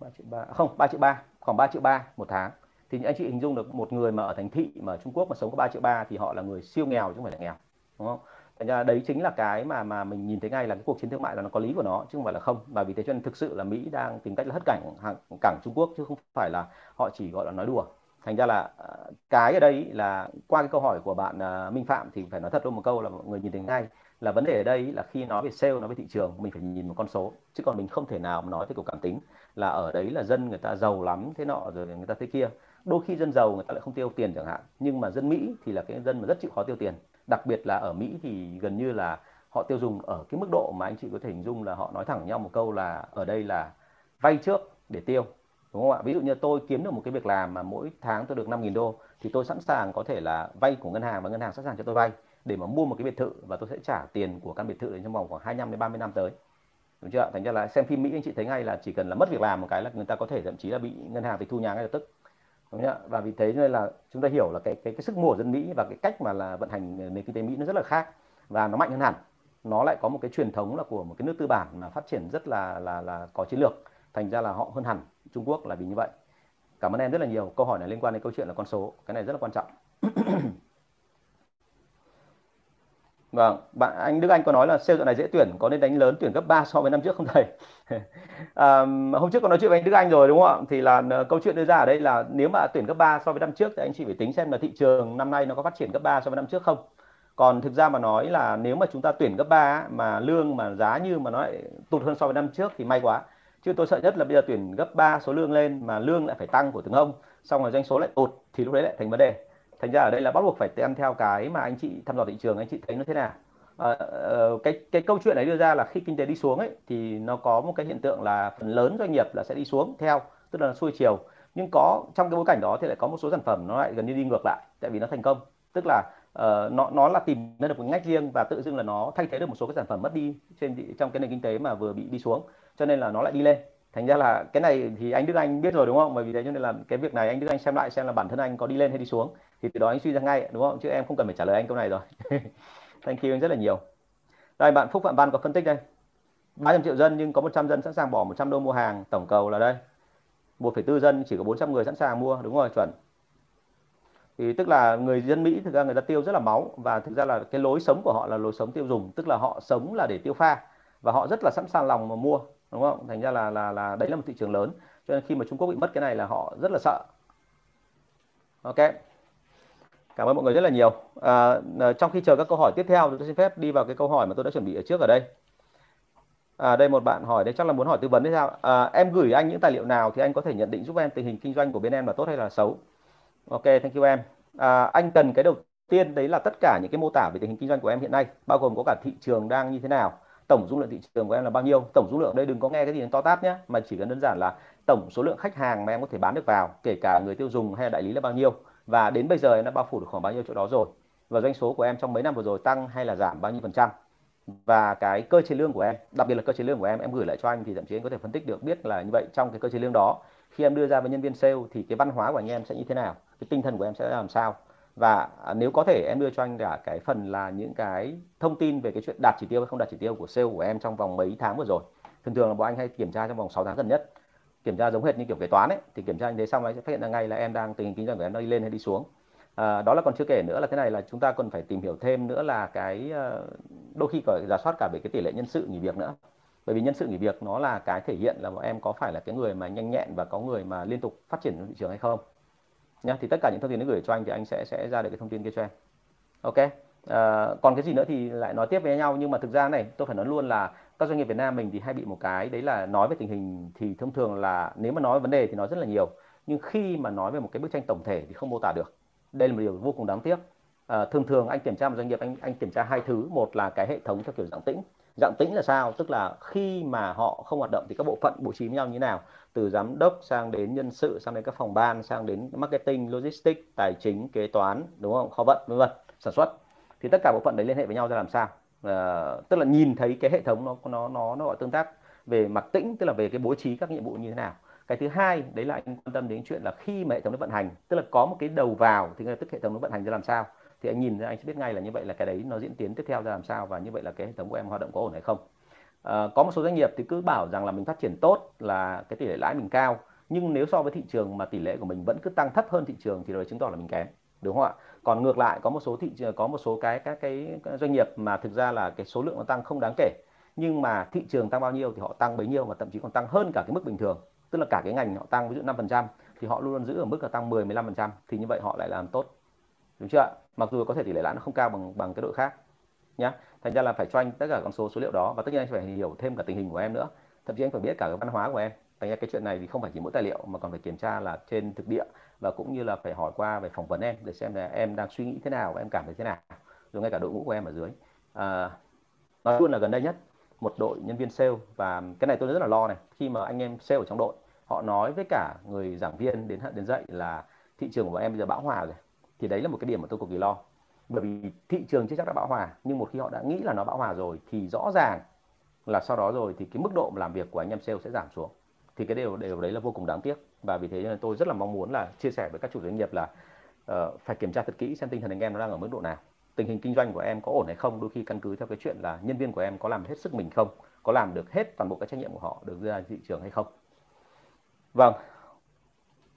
[SPEAKER 1] 3 triệu 3 à, không 3 triệu 3 khoảng 3 triệu 3 một tháng. Thì anh chị hình dung được một người mà ở thành thị mà Trung Quốc mà sống có 3 triệu 3 thì họ là người siêu nghèo chứ không phải là nghèo, đúng không? Thành ra đấy chính là cái mà mà mình nhìn thấy ngay là cái cuộc chiến thương mại là nó có lý của nó chứ không phải là không. Và vì thế cho nên thực sự là Mỹ đang tìm cách là hất cảnh hàng, cảng Trung Quốc chứ không phải là họ chỉ gọi là nói đùa. Thành ra là à, cái ở đây là qua cái câu hỏi của bạn à, Minh Phạm thì phải nói thật luôn một câu là mọi người nhìn thấy ngay là vấn đề ở đây là khi nói về sale, nói về thị trường, mình phải nhìn một con số. Chứ còn mình không thể nào mà nói theo kiểu cảm tính. Là ở đấy là dân người ta giàu lắm, thế nọ, rồi người ta thế kia. Đôi khi dân giàu người ta lại không tiêu tiền chẳng hạn. Nhưng mà dân Mỹ thì là cái dân mà rất chịu khó tiêu tiền. Đặc biệt là ở Mỹ thì gần như là họ tiêu dùng ở cái mức độ mà anh chị có thể hình dung là họ nói thẳng nhau một câu là ở đây là vay trước để tiêu. Đúng không ạ? Ví dụ như tôi kiếm được một cái việc làm mà mỗi tháng tôi được 5.000 đô thì tôi sẵn sàng có thể là vay của ngân hàng và ngân hàng sẵn sàng cho tôi vay để mà mua một cái biệt thự và tôi sẽ trả tiền của căn biệt thự trong vòng khoảng 25 đến 30 năm tới. Đúng chưa thành ra là xem phim Mỹ anh chị thấy ngay là chỉ cần là mất việc làm một cái là người ta có thể thậm chí là bị ngân hàng tịch thu nhà ngay lập tức. Đúng chưa và vì thế nên là chúng ta hiểu là cái cái cái sức mua của dân Mỹ và cái cách mà là vận hành nền kinh tế Mỹ nó rất là khác và nó mạnh hơn hẳn. Nó lại có một cái truyền thống là của một cái nước tư bản mà phát triển rất là là là có chiến lược. Thành ra là họ hơn hẳn Trung Quốc là vì như vậy. Cảm ơn em rất là nhiều. Câu hỏi này liên quan đến câu chuyện là con số. Cái này rất là quan trọng. Vâng, bạn anh Đức Anh có nói là sale dạo này dễ tuyển, có nên đánh lớn tuyển gấp 3 so với năm trước không thầy? à, hôm trước có nói chuyện với anh Đức Anh rồi đúng không ạ? Thì là ờ, câu chuyện đưa ra ở đây là nếu mà tuyển gấp 3 so với năm trước thì anh chị phải tính xem là thị trường năm nay nó có phát triển gấp 3 so với năm trước không. Còn thực ra mà nói là nếu mà chúng ta tuyển gấp 3 mà lương mà giá như mà nó lại tụt hơn so với năm trước thì may quá. Chứ tôi sợ nhất là bây giờ tuyển gấp 3 số lương lên mà lương lại phải tăng của từng ông, xong rồi doanh số lại tụt thì lúc đấy lại thành vấn đề thành ra ở đây là bắt buộc phải ăn theo cái mà anh chị thăm dò thị trường anh chị thấy nó thế nào? À, cái cái câu chuyện này đưa ra là khi kinh tế đi xuống ấy thì nó có một cái hiện tượng là phần lớn doanh nghiệp là sẽ đi xuống theo tức là xuôi chiều. Nhưng có trong cái bối cảnh đó thì lại có một số sản phẩm nó lại gần như đi ngược lại tại vì nó thành công. Tức là uh, nó nó là tìm ra được một ngách riêng và tự dưng là nó thay thế được một số cái sản phẩm mất đi trên trong cái nền kinh tế mà vừa bị đi xuống cho nên là nó lại đi lên. Thành ra là cái này thì anh Đức Anh biết rồi đúng không? Bởi vì thế cho nên là cái việc này anh Đức Anh xem lại xem là bản thân anh có đi lên hay đi xuống thì từ đó anh suy ra ngay đúng không? Chứ em không cần phải trả lời anh câu này rồi. Thank you anh rất là nhiều. Đây bạn Phúc Phạm Văn có phân tích đây. 300 triệu dân nhưng có 100 dân sẵn sàng bỏ 100 đô mua hàng tổng cầu là đây. 1,4 dân chỉ có 400 người sẵn sàng mua đúng rồi chuẩn. Thì tức là người dân Mỹ thực ra người ta tiêu rất là máu và thực ra là cái lối sống của họ là lối sống tiêu dùng tức là họ sống là để tiêu pha và họ rất là sẵn sàng lòng mà mua đúng không? Thành ra là là là đấy là một thị trường lớn. Cho nên khi mà Trung Quốc bị mất cái này là họ rất là sợ. Ok cảm ơn mọi người rất là nhiều. À, à, trong khi chờ các câu hỏi tiếp theo tôi xin phép đi vào cái câu hỏi mà tôi đã chuẩn bị ở trước ở đây. À, đây một bạn hỏi đây chắc là muốn hỏi tư vấn thế sao? À, em gửi anh những tài liệu nào thì anh có thể nhận định giúp em tình hình kinh doanh của bên em là tốt hay là xấu? Ok thank you em. À, anh cần cái đầu tiên đấy là tất cả những cái mô tả về tình hình kinh doanh của em hiện nay bao gồm có cả thị trường đang như thế nào tổng dung lượng thị trường của em là bao nhiêu. Tổng dung lượng đây đừng có nghe cái gì to tát nhé mà chỉ cần đơn giản là tổng số lượng khách hàng mà em có thể bán được vào kể cả người tiêu dùng hay là đại lý là bao nhiêu và đến bây giờ em đã bao phủ được khoảng bao nhiêu chỗ đó rồi? Và doanh số của em trong mấy năm vừa rồi tăng hay là giảm bao nhiêu phần trăm? Và cái cơ chế lương của em, đặc biệt là cơ chế lương của em em gửi lại cho anh thì thậm chí anh có thể phân tích được, biết là như vậy trong cái cơ chế lương đó. Khi em đưa ra với nhân viên sale thì cái văn hóa của anh em sẽ như thế nào? Cái tinh thần của em sẽ làm sao? Và à, nếu có thể em đưa cho anh cả cái phần là những cái thông tin về cái chuyện đạt chỉ tiêu hay không đạt chỉ tiêu của sale của em trong vòng mấy tháng vừa rồi. Thường thường là bọn anh hay kiểm tra trong vòng 6 tháng gần nhất kiểm tra giống hệt như kiểu kế toán ấy thì kiểm tra như thế xong anh sẽ phát hiện ra ngay là em đang tình hình kinh doanh của em đang đi lên hay đi xuống. À, đó là còn chưa kể nữa là thế này là chúng ta cần phải tìm hiểu thêm nữa là cái ờ, đôi khi phải giả soát cả về cái tỷ lệ nhân sự nghỉ việc nữa. Bởi vì nhân sự nghỉ việc nó là cái thể hiện là bọn em có phải là cái người mà nhanh nhẹn và có người mà liên tục phát triển thị trường hay không. Nhá thì tất cả những thông tin nó gửi cho anh thì anh sẽ sẽ ra được cái thông tin kia cho em. Ok? À, còn cái gì nữa thì lại nói tiếp với nhau. Nhưng mà thực ra này tôi phải nói luôn là các doanh nghiệp Việt Nam mình thì hay bị một cái đấy là nói về tình hình thì thông thường là nếu mà nói vấn đề thì nói rất là nhiều. Nhưng khi mà nói về một cái bức tranh tổng thể thì không mô tả được. Đây là một điều vô cùng đáng tiếc. À, thường thường anh kiểm tra một doanh nghiệp anh anh kiểm tra hai thứ. Một là cái hệ thống theo kiểu dạng tĩnh. Dạng tĩnh là sao? Tức là khi mà họ không hoạt động thì các bộ phận bố trí với nhau như thế nào? Từ giám đốc sang đến nhân sự sang đến các phòng ban sang đến marketing logistics tài chính kế toán đúng không? Kho vận vân vân sản xuất. Thì tất cả bộ phận đấy liên hệ với nhau ra làm sao? À, tức là nhìn thấy cái hệ thống nó nó nó nó gọi tương tác về mặt tĩnh tức là về cái bố trí các nhiệm vụ như thế nào. Cái thứ hai đấy là anh quan tâm đến chuyện là khi mà hệ thống nó vận hành tức là có một cái đầu vào thì ngay tức hệ thống nó vận hành ra làm sao. Thì anh nhìn ra anh sẽ biết ngay là như vậy là cái đấy nó diễn tiến tiếp theo ra làm sao và như vậy là cái hệ thống của em hoạt động có ổn hay không. À, có một số doanh nghiệp thì cứ bảo rằng là mình phát triển tốt là cái tỷ lệ lãi mình cao nhưng nếu so với thị trường mà tỷ lệ của mình vẫn cứ tăng thấp hơn thị trường thì điều chứng tỏ là mình kém đúng không ạ? Còn ngược lại, có một số thị trường có một số cái, các cái doanh nghiệp mà thực ra là cái số lượng nó tăng không đáng kể. Nhưng mà thị trường tăng bao nhiêu thì họ tăng bấy nhiêu và thậm chí còn tăng hơn cả cái mức bình thường. Tức là cả cái ngành họ tăng, ví dụ 5% thì họ luôn luôn giữ ở mức là tăng 10 15% thì như vậy họ lại làm tốt. Đúng chưa ạ? Mặc dù có thể tỷ lệ lãi nó không cao bằng bằng cái đội khác, nhá. Thành ra là phải cho anh tất cả con số số liệu đó. Và tất nhiên anh phải hiểu thêm cả tình hình của em nữa. Thậm chí anh phải biết cả cái văn hóa của em. Thành ra cái chuyện này thì không phải chỉ mỗi tài liệu mà còn phải kiểm tra là trên thực địa và cũng như là phải hỏi qua về phỏng vấn em để xem là em đang suy nghĩ thế nào và em cảm thấy thế nào. Rồi ngay cả đội ngũ của em ở dưới. À, nói luôn là gần đây nhất một đội nhân viên sale và cái này tôi rất là lo này khi mà anh em sale ở trong đội họ nói với cả người giảng viên đến đến dạy là thị trường của em bây giờ bão hòa rồi. Thì đấy là một cái điểm mà tôi cực kỳ lo. Bởi vì thị trường chưa chắc đã bão hòa nhưng một khi họ đã nghĩ là nó bão hòa rồi thì rõ ràng là sau đó rồi thì cái mức độ làm việc của anh em sale sẽ giảm xuống thì cái điều điều đấy là vô cùng đáng tiếc. Và vì thế nên tôi rất là mong muốn là chia sẻ với các chủ doanh nghiệp là uh, phải kiểm tra thật kỹ xem tinh thần anh em nó đang ở mức độ nào. Tình hình kinh doanh của em có ổn hay không? Đôi khi căn cứ theo cái chuyện là nhân viên của em có làm hết sức mình không? Có làm được hết toàn bộ cái trách nhiệm của họ được ra thị trường hay không? Vâng.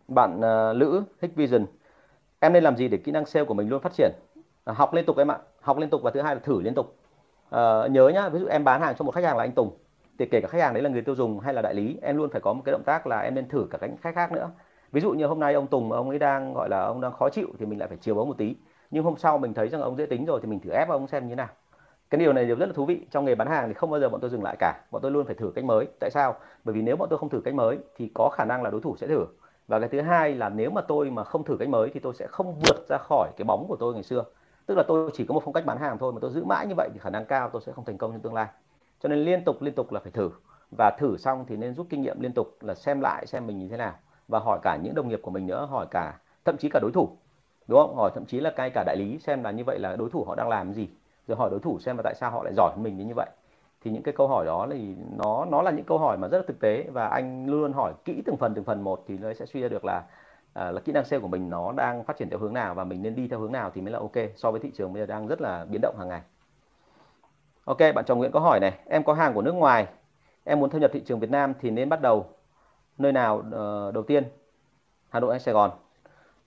[SPEAKER 1] Bạn uh, lữ Hikvision em nên làm gì để kỹ năng sale của mình luôn phát triển? À, học liên tục em ạ. Học liên tục và thứ hai là thử liên tục. À, nhớ nhá ví dụ em bán hàng cho một khách hàng là anh Tùng thì kể cả khách hàng đấy là người tiêu dùng hay là đại lý, em luôn phải có một cái động tác là em nên thử cả cánh khách khác nữa. Ví dụ như hôm nay ông Tùng, ông ấy đang, gọi là, ông đang khó chịu thì mình lại phải chiều bóng một tí. Nhưng hôm sau mình thấy rằng ông dễ tính rồi thì mình thử ép ông xem như thế nào. Cái điều này điều rất là thú vị. Trong nghề bán hàng thì không bao giờ bọn tôi dừng lại cả. Bọn tôi luôn phải thử cách mới. Tại sao? Bởi vì nếu bọn tôi không thử cách mới thì có khả năng là đối thủ sẽ thử. Và cái thứ hai là nếu mà tôi mà không thử cách mới thì tôi sẽ không vượt ra khỏi cái bóng của tôi ngày xưa. Tức là tôi chỉ có một phong cách bán hàng thôi mà tôi giữ mãi như vậy thì khả năng cao tôi sẽ không thành công trong tương lai cho nên liên tục liên tục là phải thử. Và thử xong thì nên rút kinh nghiệm liên tục là xem lại xem mình như thế nào. Và hỏi cả những đồng nghiệp của mình nữa hỏi cả thậm chí cả đối thủ. Đúng không? Hỏi thậm chí là ngay cả đại lý xem là như vậy là đối thủ họ đang làm gì. Rồi hỏi đối thủ xem là tại sao họ lại giỏi hơn mình như vậy. Thì những cái câu hỏi đó thì nó nó là những câu hỏi mà rất là thực tế. Và anh luôn hỏi kỹ từng phần từng phần một thì nó sẽ suy ra được là à, là kỹ năng sale của mình nó đang phát triển theo hướng nào và mình nên đi theo hướng nào thì mới là ok. So với thị trường bây giờ đang rất là biến động hàng ngày ok bạn chồng Nguyễn có hỏi này em có hàng của nước ngoài em muốn thâm nhập thị trường Việt Nam thì nên bắt đầu nơi nào uh, đầu tiên? Hà Nội hay Sài Gòn?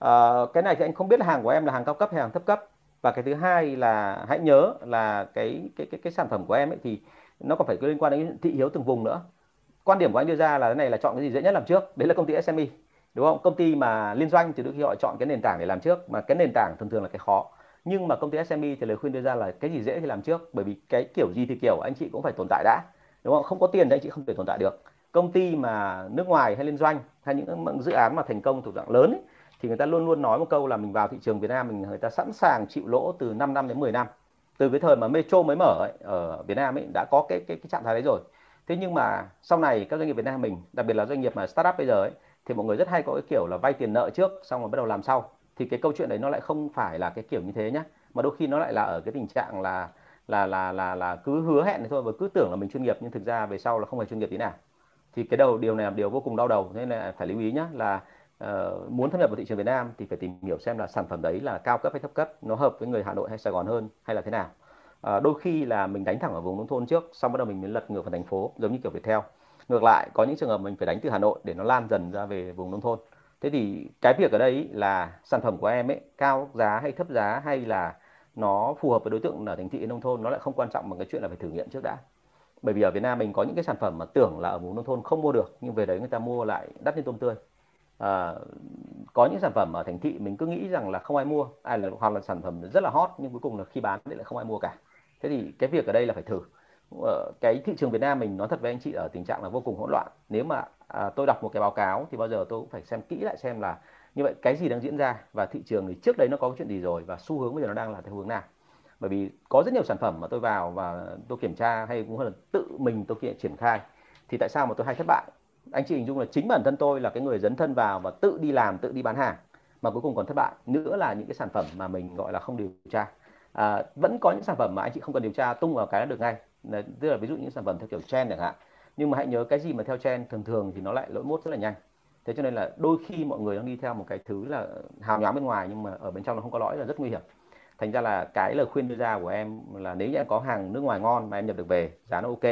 [SPEAKER 1] Uh, cái này thì anh không biết là hàng của em là hàng cao cấp hay hàng thấp cấp. Và cái thứ hai là hãy nhớ là cái cái cái cái sản phẩm của em ấy thì nó còn phải liên quan đến thị hiếu từng vùng nữa. Quan điểm của anh đưa ra là cái này là chọn cái gì dễ nhất làm trước. Đấy là công ty SME đúng không? Công ty mà liên doanh thì đôi khi họ chọn cái nền tảng để làm trước mà cái nền tảng thường thường là cái khó nhưng mà công ty SME thì lời khuyên đưa ra là cái gì dễ thì làm trước bởi vì cái kiểu gì thì kiểu anh chị cũng phải tồn tại đã. Đúng không? Không có tiền thì anh chị không thể tồn tại được. Công ty mà nước ngoài hay liên doanh hay những dự án mà thành công thuộc dạng lớn ấy, thì người ta luôn luôn nói một câu là mình vào thị trường Việt Nam mình người ta sẵn sàng chịu lỗ từ 5 năm đến 10 năm. Từ cái thời mà Metro mới mở ấy, ở Việt Nam ấy đã có cái cái cái trạng thái đấy rồi. Thế nhưng mà sau này các doanh nghiệp Việt Nam mình đặc biệt là doanh nghiệp mà startup bây giờ ấy thì mọi người rất hay có cái kiểu là vay tiền nợ trước xong rồi bắt đầu làm sau thì cái câu chuyện đấy nó lại không phải là cái kiểu như thế nhá. Mà đôi khi nó lại là ở cái tình trạng là là là là là cứ hứa hẹn thôi và cứ tưởng là mình chuyên nghiệp nhưng thực ra về sau là không phải chuyên nghiệp tí nào. Thì cái đầu điều này là điều vô cùng đau đầu nên là phải lưu ý nhá là uh, muốn thâm nhập vào thị trường Việt Nam thì phải tìm hiểu xem là sản phẩm đấy là cao cấp hay thấp cấp nó hợp với người Hà Nội hay Sài Gòn hơn hay là thế nào. Uh, đôi khi là mình đánh thẳng ở vùng nông thôn trước xong bắt đầu mình mới lật ngược vào thành phố giống như kiểu Viettel. Ngược lại có những trường hợp mình phải đánh từ Hà Nội để nó lan dần ra về vùng nông thôn thế thì cái việc ở đây là sản phẩm của em ấy cao giá hay thấp giá hay là nó phù hợp với đối tượng ở thành thị nông thôn nó lại không quan trọng bằng cái chuyện là phải thử nghiệm trước đã. Bởi vì ở Việt Nam mình có những cái sản phẩm mà tưởng là ở vùng nông thôn không mua được nhưng về đấy người ta mua lại đắt như tôm tươi. À, có những sản phẩm ở thành thị mình cứ nghĩ rằng là không ai mua ai là hoặc là sản phẩm rất là hot nhưng cuối cùng là khi bán thì lại không ai mua cả. Thế thì cái việc ở đây là phải thử. Ờ, cái thị trường Việt Nam mình nói thật với anh chị ở tình trạng là vô cùng hỗn loạn. Nếu mà à, tôi đọc một cái báo cáo thì bao giờ tôi cũng phải xem kỹ lại xem là như vậy cái gì đang diễn ra và thị trường thì trước đấy nó có cái chuyện gì rồi và xu hướng bây giờ nó đang là theo hướng nào. Bởi vì có rất nhiều sản phẩm mà tôi vào và tôi kiểm tra hay cũng hơn là tự mình tôi kiện triển khai thì tại sao mà tôi hay thất bại? Anh chị hình dung là chính bản thân tôi là cái người dấn thân vào và tự đi làm tự đi bán hàng mà cuối cùng còn thất bại. Nữa là những cái sản phẩm mà mình gọi là không điều tra. À, vẫn có những sản phẩm mà anh chị không cần điều tra tung vào cái là được ngay tức là ví dụ những sản phẩm theo kiểu trend chẳng hạn. Nhưng mà hãy nhớ cái gì mà theo trend thường thường thì nó lại lỗi mốt rất là nhanh. Thế cho nên là đôi khi mọi người đang đi theo một cái thứ là hào nhoáng bên ngoài nhưng mà ở bên trong nó không có lõi là rất nguy hiểm. Thành ra là cái lời khuyên đưa ra của em là nếu như em có hàng nước ngoài ngon mà em nhập được về giá nó ok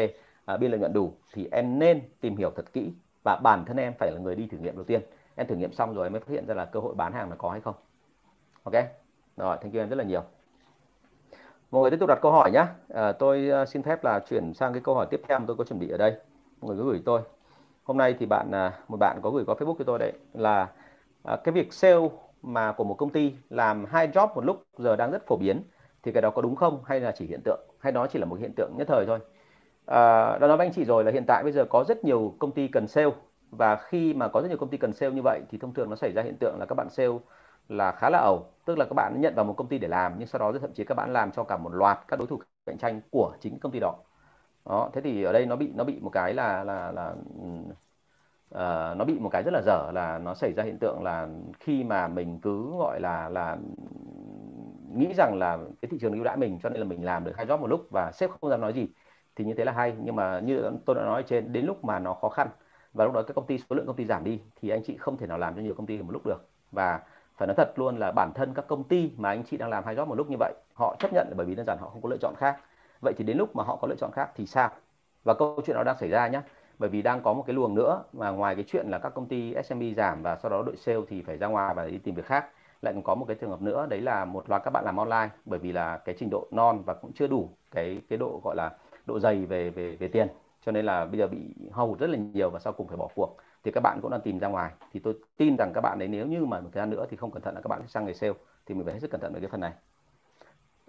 [SPEAKER 1] à, biên lợi nhuận đủ thì em nên tìm hiểu thật kỹ và bản thân em phải là người đi thử nghiệm đầu tiên. Em thử nghiệm xong rồi em mới phát hiện ra là cơ hội bán hàng là có hay không. Ok? Rồi thank you em rất là nhiều mọi người tiếp tục đặt câu hỏi nhé à, ờ, tôi ờ, xin phép là chuyển sang cái câu hỏi tiếp theo mà tôi có chuẩn bị ở đây. Mọi người cứ gửi tôi. Hôm nay thì bạn à, một bạn có gửi qua Facebook cho tôi đấy là à, cái việc sale mà của một công ty làm hai job một lúc giờ đang rất phổ biến thì cái đó có đúng không hay là chỉ hiện tượng hay nó chỉ là một hiện tượng nhất thời thôi? À, đã nói với anh chị rồi là hiện tại bây giờ có rất nhiều công ty cần sale và khi mà có rất nhiều công ty cần sale như vậy thì thông thường nó xảy ra hiện tượng là các bạn sale là khá là ẩu. Tức là các bạn nhận vào một công ty để làm nhưng sau đó thậm chí các bạn làm cho cả một loạt các đối thủ cạnh tranh của chính công ty đó. Đó thế thì ở đây nó bị nó bị một cái là là là uh, nó bị một cái rất là dở là nó xảy ra hiện tượng là khi mà mình cứ gọi là là nghĩ rằng là cái thị trường ưu đãi mình cho nên là mình làm được hai job một lúc và sếp không dám nói gì thì như thế là hay. Nhưng mà như tôi đã nói trên đến lúc mà nó khó khăn và lúc đó các công ty số lượng công ty giảm đi thì anh chị không thể nào làm cho nhiều công ty một lúc được. Và phải nói thật luôn là bản thân các công ty mà anh chị đang làm hai job một lúc như vậy, họ chấp nhận là bởi vì đơn giản họ không có lựa chọn khác. Vậy thì đến lúc mà họ có lựa chọn khác thì sao? Và câu chuyện đó đang xảy ra nhé bởi vì đang có một cái luồng nữa mà ngoài cái chuyện là các công ty SME giảm và sau đó đội sale thì phải ra ngoài và đi tìm việc khác, lại còn có một cái trường hợp nữa, đấy là một loạt các bạn làm online bởi vì là cái trình độ non và cũng chưa đủ cái cái độ gọi là độ dày về về về tiền. Cho nên là bây giờ bị hao rất là nhiều và sau cùng phải bỏ cuộc thì các bạn cũng đang tìm ra ngoài. Thì tôi tin rằng các bạn đấy nếu như mà một thời gian nữa thì không cẩn thận là các bạn sẽ sang nghề sale, thì mình phải hết sức cẩn thận về cái phần này.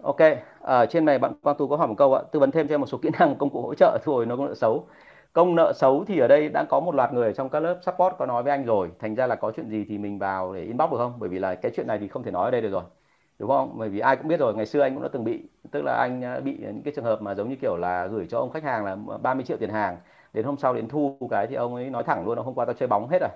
[SPEAKER 1] Ok ở trên này bạn Quang Tú có hỏi một câu ạ. Tư vấn thêm cho em một số kỹ năng công cụ hỗ trợ thôi nó công nợ xấu. Công nợ xấu thì ở đây đã có một loạt người trong các lớp support có nói với anh rồi. Thành ra là có chuyện gì thì mình vào để inbox được không? Bởi vì là cái chuyện này thì không thể nói ở đây được rồi. Đúng không? Bởi vì ai cũng biết rồi, ngày xưa anh cũng đã từng bị, tức là anh ờ, bị những cái trường hợp mà giống như kiểu là gửi cho ông khách hàng là 30 triệu tiền hàng đến hôm sau đến thu cái thì ông ấy nói thẳng luôn là hôm qua tao chơi bóng hết rồi.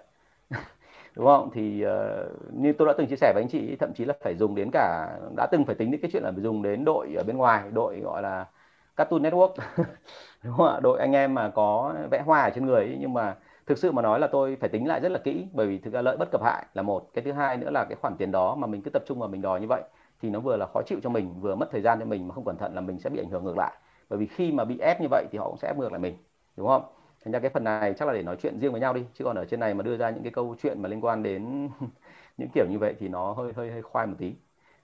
[SPEAKER 1] Đúng không? Thì uh, như tôi đã từng chia sẻ với anh chị thậm chí là phải dùng đến cả đã từng phải tính đến cái chuyện là dùng đến đội ở bên ngoài đội gọi là Cartoon Network. Đúng không ạ? Đội anh em mà có vẽ hoa ở trên người ấy, nhưng mà thực sự mà nói là tôi phải tính lại rất là kỹ bởi vì thực ra lợi bất cập hại là một. Cái thứ hai nữa là cái khoản tiền đó mà mình cứ tập trung vào mình đòi như vậy thì nó vừa là khó chịu cho mình vừa mất thời gian cho mình mà không cẩn thận là mình sẽ bị ảnh hưởng ngược lại. Bởi vì khi mà bị ép như vậy thì họ cũng sẽ ép ngược lại mình đúng không? Thành ra cái phần này chắc là để nói chuyện riêng với nhau đi, chứ còn ở trên này mà đưa ra những cái câu chuyện mà liên quan đến những kiểu như vậy thì nó hơi hơi hơi khoai một tí.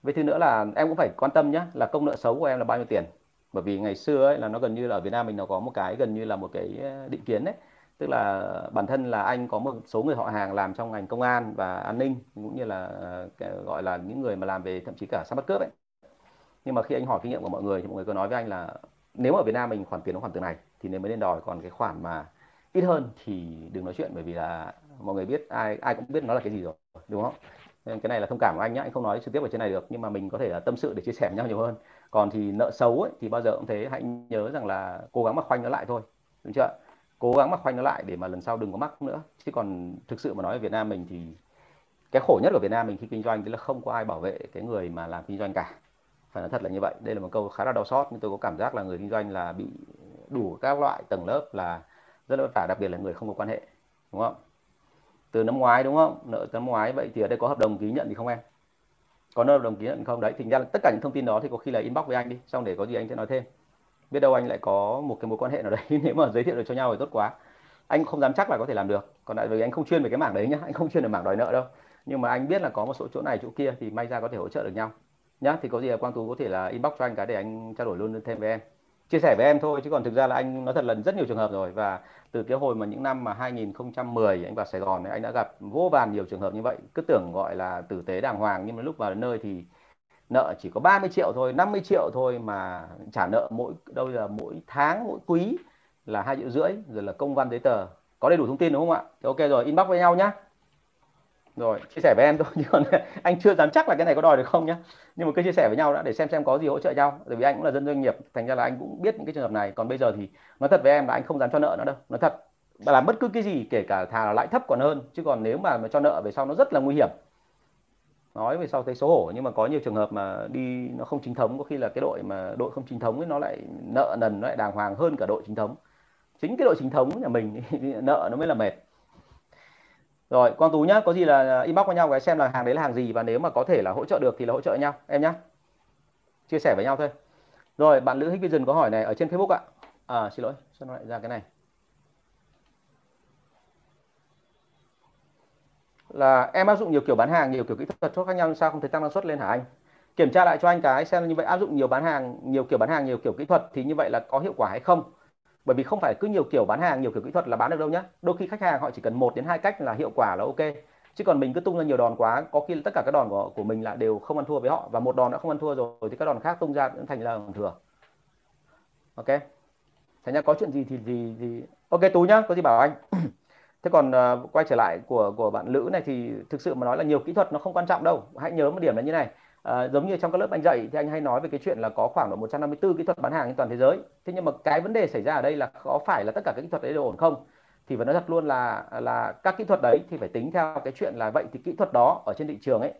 [SPEAKER 1] Với thứ nữa là em cũng phải quan tâm nhé là công nợ xấu của em là bao nhiêu tiền? Bởi vì ngày xưa ấy là nó gần như là ở Việt Nam mình nó có một cái gần như là một cái ờ, định kiến đấy. Tức là bản thân là anh có một số người họ hàng làm trong ngành công an và an ninh, cũng như là ờ, gọi là những người mà làm về thậm chí cả sát bắt cướp ấy. Nhưng mà khi anh hỏi kinh nghiệm của mọi người thì mọi người có nói với anh là nếu ở Việt Nam mình khoản tiền nó khoản từ này thì nên mới nên đòi còn cái khoản mà ít hơn thì đừng nói chuyện bởi vì là mọi người biết ai ai cũng biết nó là cái gì rồi đúng không? Nên cái này là thông cảm của anh nhá anh không nói trực tiếp ở trên này được nhưng mà mình có thể là tâm sự để chia sẻ với nhau nhiều hơn. Còn thì nợ xấu ấy, thì bao giờ cũng thế hãy nhớ rằng là cố gắng mà khoanh nó lại thôi đúng chưa? Cố gắng mà khoanh nó lại để mà lần sau đừng có mắc nữa. Chứ còn thực sự mà nói ở Việt Nam mình thì cái khổ nhất của Việt Nam mình khi kinh doanh thì là không có ai bảo vệ cái người mà làm kinh doanh cả. Phải nói thật là như vậy. Đây là một câu khá là đau xót nhưng tôi có cảm giác là người kinh doanh là bị đủ các loại tầng lớp là rất là vất vả, đặc biệt là người không có quan hệ, đúng không? Từ năm ngoái, đúng không? Nợ từ năm ngoái, vậy thì ở đây có hợp đồng ký nhận thì không em? Có hợp đồng ký nhận không? Đấy thì ra là tất cả những thông tin đó thì có khi là inbox với anh đi, xong để có gì anh sẽ nói thêm. Biết đâu anh lại có một cái mối quan hệ nào đấy, nếu mà giới thiệu được cho nhau thì tốt quá. Anh không dám chắc là có thể làm được. Còn lại vì anh không chuyên về cái mảng đấy nhá, anh không chuyên về mảng đòi nợ đâu. Nhưng mà anh biết là có một số chỗ này, chỗ kia thì may ra có thể hỗ trợ được nhau. Nhá, thì có gì là quang tú có thể là inbox cho anh cái để anh trao đổi luôn thêm với em chia sẻ với em thôi chứ còn thực ra là anh nói thật là rất nhiều trường hợp rồi. Và từ cái hồi mà những năm mà 2010 anh vào Sài Gòn ấy, anh đã gặp vô vàn nhiều trường hợp như vậy. Cứ tưởng gọi là tử tế đàng hoàng nhưng mà lúc vào đến nơi thì nợ chỉ có 30 triệu thôi 50 triệu thôi mà trả nợ mỗi đâu là mỗi tháng mỗi quý là hai triệu rưỡi rồi là công văn giấy tờ. Có đầy đủ thông tin đúng không ạ? Thì ok rồi inbox với nhau nhá rồi chia sẻ với em thôi chứ còn anh chưa dám chắc là cái này có đòi được không nhá. Nhưng mà cứ chia sẻ với nhau đã để xem xem có gì hỗ trợ nhau bởi vì anh cũng là dân doanh nghiệp thành ra là anh cũng biết những cái trường hợp này. Còn bây giờ thì nói thật với em là anh không dám cho nợ nữa đâu nói thật. Làm bất cứ cái gì kể cả thà là lãi thấp còn hơn chứ còn nếu mà, mà cho nợ về sau nó rất là nguy hiểm. Nói về sau thấy xấu hổ nhưng mà có nhiều trường hợp mà đi nó không chính thống có khi là cái đội mà đội không chính thống ấy nó lại nợ nần nó lại đàng hoàng hơn cả đội chính thống. Chính cái đội chính thống nhà mình nợ nó mới là mệt rồi, quang tú nhá, có gì là à, inbox với nhau cái xem là hàng đấy là hàng gì và nếu mà có thể là hỗ trợ được thì là hỗ trợ nhau, em nhá. Chia sẻ với nhau thôi. Rồi, bạn nữ lữ Hikvision có hỏi này, ở trên Facebook ạ. À xin lỗi, sao nó lại ra cái này? Là em áp dụng nhiều kiểu bán hàng, nhiều kiểu kỹ thuật thuốc khác nhau, sao không thấy tăng năng suất lên hả anh? Kiểm tra lại cho anh cái xem như vậy, áp dụng nhiều bán hàng, nhiều kiểu bán hàng, nhiều kiểu kỹ thuật thì như vậy là có hiệu quả hay không? Bởi vì không phải cứ nhiều kiểu bán hàng nhiều kiểu kỹ thuật là bán được đâu nhá. Đôi khi khách hàng họ chỉ cần một đến hai cách là hiệu quả là ok. Chứ còn mình cứ tung ra nhiều đòn quá có khi tất cả các đòn của của mình là đều không ăn thua với họ. Và một đòn đã không ăn thua rồi thì các đòn khác tung ra cũng thành là thừa. Ok? Thành ra có chuyện gì thì gì thì ok tú nhá có gì bảo anh. Thế còn uh, quay trở lại của của bạn lữ này thì thực sự mà nói là nhiều kỹ thuật nó không quan trọng đâu. Hãy nhớ một điểm là như này. À, giống như trong các lớp anh dạy thì anh hay nói về cái chuyện là có khoảng độ 154 kỹ thuật bán hàng trên toàn thế giới. Thế nhưng mà cái vấn đề xảy ra ở đây là có phải là tất cả các kỹ thuật đấy đều ổn không? Thì vẫn nói thật luôn là là các kỹ thuật đấy thì phải tính theo cái chuyện là vậy thì kỹ thuật đó ở trên thị trường ấy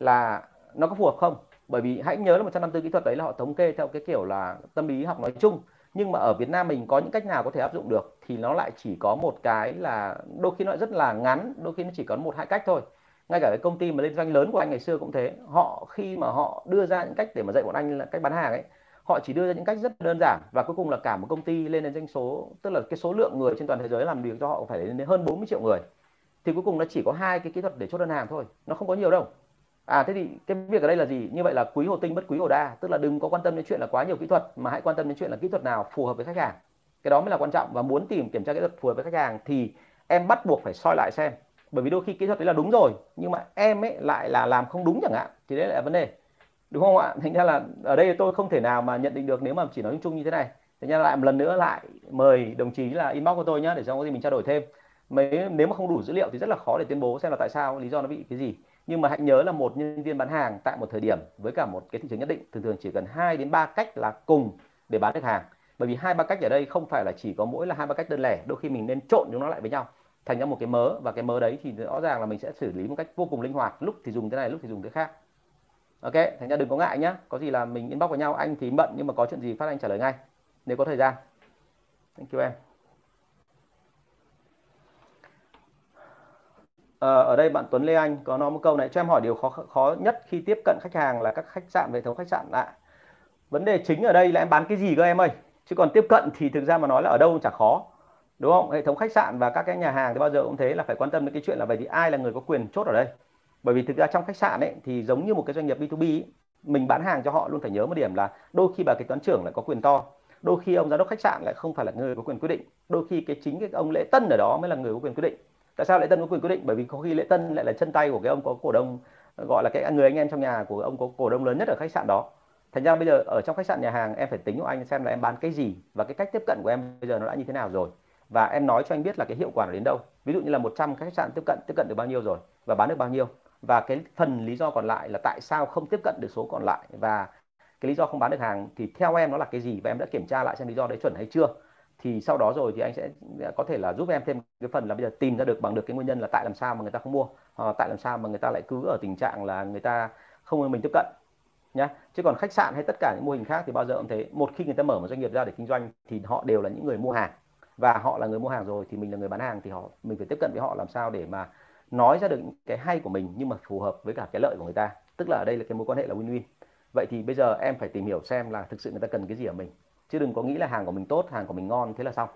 [SPEAKER 1] là nó có phù hợp không? Bởi vì hãy nhớ là 154 kỹ thuật đấy là họ thống kê theo cái kiểu là tâm lý học nói chung nhưng mà ở Việt Nam mình có những cách nào có thể áp dụng được thì nó lại chỉ có một cái là đôi khi nó rất là ngắn đôi khi nó chỉ có một hai cách thôi ngay cả cái công ty mà lên doanh lớn của anh ngày xưa cũng thế. Họ khi mà họ đưa ra những cách để mà dạy bọn anh là cách bán hàng ấy, họ chỉ đưa ra những cách rất đơn giản và cuối cùng là cả một công ty lên đến doanh số, tức là cái số lượng người trên toàn thế giới làm việc cho họ phải lên đến hơn 40 triệu người. Thì cuối cùng nó chỉ có hai cái kỹ thuật để chốt đơn hàng thôi, nó không có nhiều đâu. À thế thì cái việc ở đây là gì? Như vậy là quý hồ tinh bất quý hồ đa, tức là đừng có quan tâm đến chuyện là quá nhiều kỹ thuật, mà hãy quan tâm đến chuyện là kỹ thuật nào phù hợp với khách hàng. Cái đó mới là quan trọng và muốn tìm kiểm tra kỹ thuật phù hợp với khách hàng thì em bắt buộc phải soi lại xem bởi vì đôi khi kỹ thuật đấy là đúng rồi, nhưng mà em ấy lại là làm không đúng chẳng hạn, thì đấy là vấn đề. Đúng không ạ? Thành ra là ở đây tôi không thể nào mà nhận định được nếu mà chỉ nói chung như thế này. Thế nên lại một lần nữa lại mời đồng chí là inbox của tôi nhá, để cho có gì mình trao đổi thêm. Mấy, nếu mà không đủ dữ liệu thì rất là khó để tuyên bố xem là tại sao, lý do nó bị cái gì. Nhưng mà hãy nhớ là một nhân viên bán hàng tại một thời điểm với cả một cái thị trường nhất định, thường thường chỉ cần 2 đến 3 cách là cùng để bán được hàng. Bởi vì hai ba cách ở đây không phải là chỉ có mỗi là hai ba cách đơn lẻ, đôi khi mình nên trộn chúng nó lại với nhau thành ra một cái mớ và cái mớ đấy thì rõ ràng là mình sẽ xử lý một cách vô cùng linh hoạt lúc thì dùng thế này lúc thì dùng thế khác. Ok thành ra đừng có ngại nhá. Có gì là mình inbox với nhau anh thì bận nhưng mà có chuyện gì phát anh trả lời ngay nếu có thời gian. Thank you em. À, ở đây bạn Tuấn Lê Anh có nói một câu này cho em hỏi điều khó khó nhất khi tiếp cận khách hàng là các khách sạn hệ thống khách sạn ạ. Vấn đề chính ở đây là em bán cái gì cơ em ơi? Chứ còn tiếp cận thì thực ra mà nói là ở đâu cũng chả khó đúng không? Hệ thống khách sạn và các cái nhà hàng thì bao giờ cũng thế là phải quan tâm đến cái chuyện là vậy thì ai là người có quyền chốt ở đây? Bởi vì thực ra trong khách sạn ấy thì giống như một cái doanh nghiệp B2B ấy, mình bán hàng cho họ luôn phải nhớ một điểm là đôi khi bà kế toán trưởng lại có quyền to. Đôi khi ông giám đốc khách sạn lại không phải là người có quyền quyết định. Đôi khi cái chính cái ông lễ tân ở đó mới là người có quyền quyết định. Tại sao lễ tân có quyền quyết định? Bởi vì có khi lễ tân lại là chân tay của cái ông có cổ đông gọi là cái người anh em trong nhà của ông có cổ đông lớn nhất ở khách sạn đó. Thành ra bây giờ ở trong khách sạn nhà hàng em phải tính cho anh xem là em bán cái gì và cái cách tiếp cận của em bây giờ nó đã như thế nào rồi và em nói cho anh biết là cái hiệu quả nó đến đâu. Ví dụ như là 100 khách sạn tiếp cận tiếp cận được bao nhiêu rồi và bán được bao nhiêu. Và cái phần lý do còn lại là tại sao không tiếp cận được số còn lại và cái lý do không bán được hàng thì theo em nó là cái gì và em đã kiểm tra lại xem lý do đấy chuẩn hay chưa. Thì sau đó rồi thì anh sẽ có thể là giúp em thêm cái phần là bây giờ tìm ra được bằng được cái nguyên nhân là tại làm sao mà người ta không mua, hoặc tại làm sao mà người ta lại cứ ở tình trạng là người ta không mình tiếp cận, nhá. Chứ còn khách sạn hay tất cả những mô hình khác thì bao giờ cũng thế. Một khi người ta mở một doanh nghiệp ra để kinh doanh thì họ đều là những người mua hàng và họ là người mua hàng rồi thì mình là người bán hàng thì họ mình phải tiếp cận với họ làm sao để mà nói ra được cái hay của mình nhưng mà phù hợp với cả cái lợi của người ta. Tức là ở đây là cái mối quan hệ là win-win. Vậy thì bây giờ em phải tìm hiểu xem là thực sự người ta cần cái gì ở mình. Chứ đừng có nghĩ là hàng của mình tốt hàng của mình ngon thế là xong.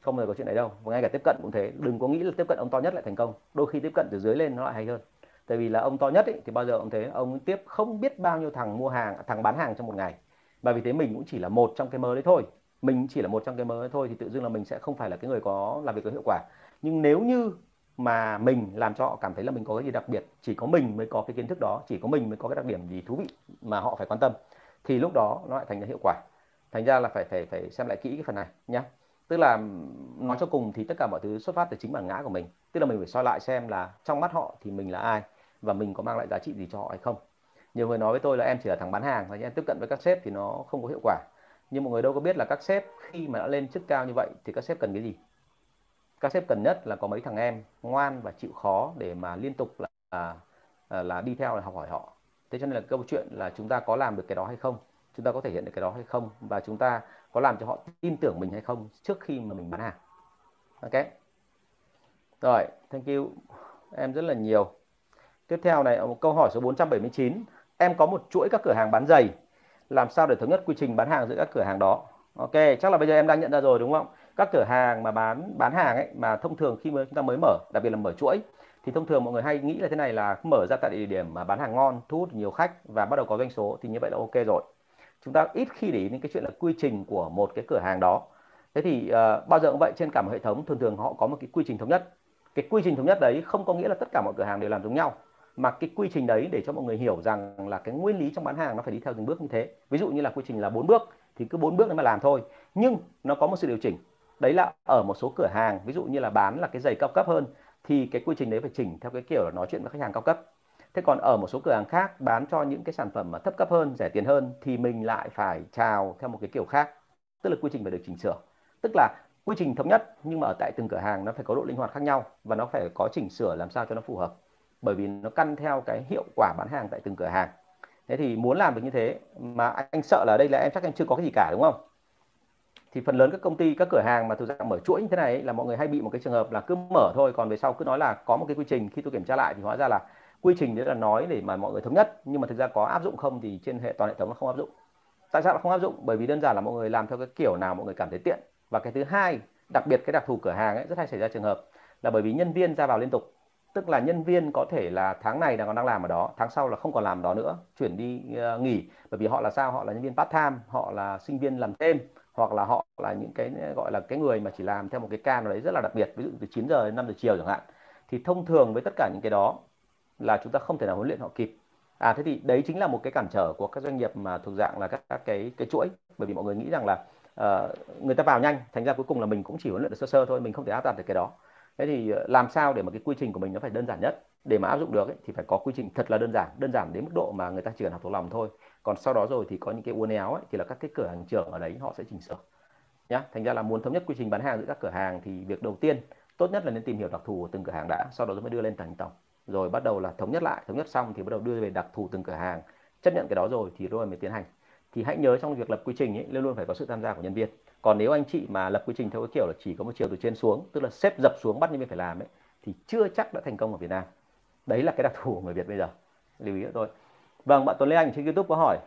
[SPEAKER 1] Không bao giờ có chuyện đấy đâu. Và ngay cả tiếp cận cũng thế. Đừng có nghĩ là tiếp cận ông to nhất lại thành công. Đôi khi tiếp cận từ dưới lên nó lại hay hơn. Tại vì là ông to nhất ấy, thì bao giờ ông thế? Ông tiếp không biết bao nhiêu thằng mua hàng thằng bán hàng trong một ngày. Và vì thế mình cũng chỉ là một trong cái mơ đấy thôi mình chỉ là một trong cái mới thôi thì tự dưng là mình sẽ không phải là cái người có làm việc có hiệu quả. Nhưng nếu như mà mình làm cho họ cảm thấy là mình có cái gì đặc biệt, chỉ có mình mới có cái kiến thức đó, chỉ có mình mới có cái đặc điểm gì thú vị mà họ phải quan tâm, thì lúc đó nó lại thành ra hiệu quả. Thành ra là phải phải phải xem lại kỹ cái phần này nhé tức là nói cho cùng thì tất cả mọi thứ xuất phát từ chính bản ngã của mình. Tức là mình phải soi lại xem là trong mắt họ thì mình là ai và mình có mang lại giá trị gì cho họ hay không. Nhiều người nói với tôi là em chỉ là thằng bán hàng và em tiếp cận với các sếp thì nó không có hiệu quả nhưng mọi người đâu có biết là các sếp khi mà đã lên chức cao như vậy thì các sếp cần cái gì? Các sếp cần nhất là có mấy thằng em ngoan và chịu khó để mà liên tục là là, là đi theo là học hỏi họ. Thế cho nên là câu chuyện là chúng ta có làm được cái đó hay không? Chúng ta có thể hiện được cái đó hay không? Và chúng ta có làm cho họ tin tưởng mình hay không trước khi mà mình bán hàng? Ok. Rồi thank you. Em rất là nhiều. Tiếp theo này một câu hỏi số 479 em có một chuỗi các cửa hàng bán giày làm sao để thống nhất quy trình bán hàng giữa các cửa hàng đó. Ok chắc là bây giờ em đang nhận ra rồi đúng không? Các cửa hàng mà bán bán hàng ấy mà thông thường khi mà chúng ta mới mở đặc biệt là mở chuỗi thì thông thường mọi người hay nghĩ là thế này là mở ra tại địa điểm mà bán hàng ngon thu hút nhiều khách và bắt đầu có doanh số thì như vậy là ok rồi. Chúng ta ít khi để ý đến cái chuyện là quy trình của một cái cửa hàng đó. Thế thì uh, bao giờ cũng vậy trên cả một hệ thống thường thường họ có một cái quy trình thống nhất. Cái quy trình thống nhất đấy không có nghĩa là tất cả mọi cửa hàng đều làm giống nhau mà cái quy trình đấy để cho mọi người hiểu rằng là cái nguyên lý trong bán hàng nó phải đi theo từng bước như thế. Ví dụ như là quy trình là bốn bước, thì cứ bốn bước đấy mà làm thôi. Nhưng nó có một sự điều chỉnh. Đấy là ở một số cửa hàng, ví dụ như là bán là cái giày cao cấp hơn, thì cái quy trình đấy phải chỉnh theo cái kiểu là nói chuyện với khách hàng cao cấp. Thế còn ở một số cửa hàng khác bán cho những cái sản phẩm mà thấp cấp hơn, rẻ tiền hơn, thì mình lại phải chào theo một cái kiểu khác. Tức là quy trình phải được chỉnh sửa. Tức là quy trình thống nhất, nhưng mà ở tại từng cửa hàng nó phải có độ linh hoạt khác nhau và nó phải có chỉnh sửa làm sao cho nó phù hợp bởi vì nó căn theo cái hiệu quả bán hàng tại từng cửa hàng. Thế thì muốn làm được như thế mà anh sợ là đây là em chắc em chưa có cái gì cả đúng không? Thì phần lớn các công ty các cửa hàng mà thực ra mở chuỗi như thế này ấy, là mọi người hay bị một cái trường hợp là cứ mở thôi còn về sau cứ nói là có một cái quy trình khi tôi kiểm tra lại thì hóa ra là quy trình đấy là nói để mà mọi người thống nhất nhưng mà thực ra có áp dụng không thì trên hệ toàn hệ thống nó không áp dụng. Tại sao nó không áp dụng? Bởi vì đơn giản là mọi người làm theo cái kiểu nào mọi người cảm thấy tiện. Và cái thứ hai đặc biệt cái đặc thù cửa hàng ấy rất hay xảy ra trường hợp là bởi vì nhân viên ra vào liên tục tức là nhân viên có thể là tháng này đang còn đang làm ở đó tháng sau là không còn làm đó nữa chuyển đi uh, nghỉ. Bởi vì họ là sao? Họ là nhân viên part time họ là sinh viên làm thêm hoặc là họ là những cái ờ, gọi là cái người mà chỉ làm theo một cái ca nào đấy rất là đặc biệt ví dụ từ 9 giờ đến 5 giờ chiều chẳng hạn. Thì thông thường với tất cả những cái đó là chúng ta không thể nào huấn luyện họ kịp. À thế thì đấy chính là một cái cản trở của các doanh nghiệp mà thuộc dạng là các, các cái cái chuỗi. Bởi vì mọi người nghĩ rằng là uh, người ta vào nhanh thành ra cuối cùng là mình cũng chỉ huấn luyện được sơ sơ thôi mình không thể áp đặt được cái đó thế thì ờ, làm sao để mà cái quy trình của mình nó phải đơn giản nhất? Để mà áp dụng được ấy, thì phải có quy trình thật là đơn giản đơn giản đến mức độ mà người ta chỉ cần học thuộc lòng thôi. Còn sau đó rồi thì có những cái uốn éo ấy, thì là các cái cửa hàng trưởng ở đấy họ sẽ chỉnh sửa nhá. Thành ra là muốn thống nhất quy trình bán hàng giữa các cửa hàng thì việc đầu tiên tốt nhất là nên tìm hiểu đặc thù của từng cửa hàng đã sau đó mới đưa lên thành tổng. Rồi bắt đầu là thống nhất lại thống nhất xong thì bắt đầu đưa về đặc thù từng cửa hàng chấp nhận cái đó rồi thì rồi mới tiến hành. Thì hãy nhớ trong việc lập quy trình ấy, luôn luôn phải có sự tham gia của nhân viên còn nếu anh chị mà lập quy trình theo cái kiểu là chỉ có một chiều từ trên xuống tức là xếp dập xuống bắt nhân viên phải làm ấy thì chưa chắc đã thành công ở Việt Nam. Đấy là cái đặc thù của người Việt bây giờ. Lưu ý thôi vâng bạn Tuấn Lê Anh trên YouTube có hỏi.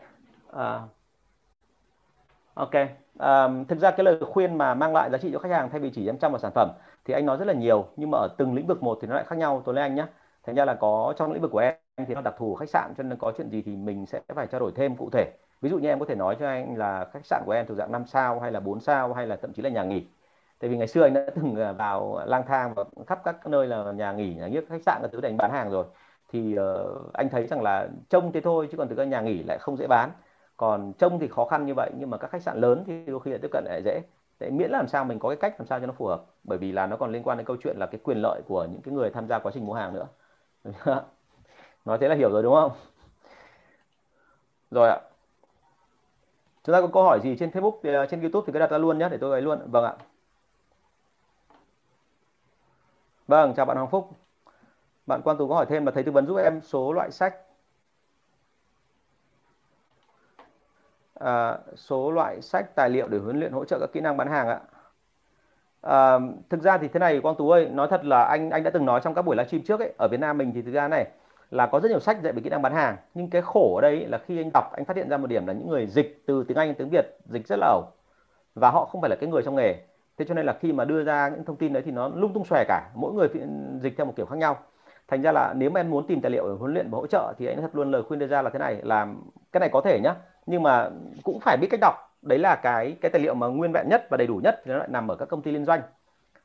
[SPEAKER 1] À, ok. À, thực ra cái lời khuyên mà mang lại giá trị cho khách hàng thay vì chỉ chăm chăm vào sản phẩm thì anh nói rất là nhiều nhưng mà ở từng lĩnh vực một thì nó lại khác nhau Tuấn Lê Anh nhé thành ra là có trong lĩnh vực của em thì nó đặc thù khách sạn cho nên có chuyện gì thì mình sẽ phải trao đổi thêm cụ thể ví dụ như em có thể nói cho anh là khách sạn của em thuộc dạng 5 sao hay là 4 sao hay là thậm chí là nhà nghỉ. Tại vì ngày xưa anh đã từng à, vào lang thang và khắp các nơi là nhà nghỉ nhà nhiếp khách sạn là thứ để anh bán hàng rồi. Thì uh, anh thấy rằng là trông thế thôi chứ còn từ các nhà nghỉ lại không dễ bán. Còn trông thì khó khăn như vậy nhưng mà các khách sạn lớn thì đôi khi lại tiếp cận lại dễ. Để miễn là làm sao mình có cái cách làm sao cho nó phù hợp. Bởi vì là nó còn liên quan đến câu chuyện là cái quyền lợi của những cái người tham gia quá trình mua hàng nữa. Nói thế là hiểu rồi đúng không? Rồi ạ chúng ta có câu hỏi gì trên Facebook thì, à, trên YouTube thì cứ đặt ra luôn nhé để tôi ấy luôn. Vâng ạ. Vâng chào bạn Hoàng Phúc. Bạn Quang Tú có hỏi thêm là thầy tư vấn giúp em số loại sách. À, số loại sách tài liệu để huấn luyện hỗ trợ các kỹ năng bán hàng ạ. À, thực ra thì thế này Quang Tú ơi nói thật là anh anh đã từng nói trong các buổi livestream trước ấy ở Việt Nam mình thì thực ra này là có rất nhiều sách dạy về kỹ năng bán hàng. Nhưng cái khổ ở đây là khi anh đọc anh phát hiện ra một điểm là những người dịch từ tiếng Anh đến tiếng Việt dịch rất là ẩu. Và họ không phải là cái người trong nghề. Thế cho nên là khi mà đưa ra những thông tin đấy thì nó lung tung xòe cả. Mỗi người dịch theo một kiểu khác nhau. Thành ra là nếu mà em muốn tìm tài liệu để huấn luyện và hỗ trợ thì anh thật luôn lời khuyên đưa ra là thế này làm cái này có thể nhá. Nhưng mà cũng phải biết cách đọc. Đấy là cái cái tài liệu mà nguyên vẹn nhất và đầy đủ nhất thì nó lại nằm ở các công ty liên doanh.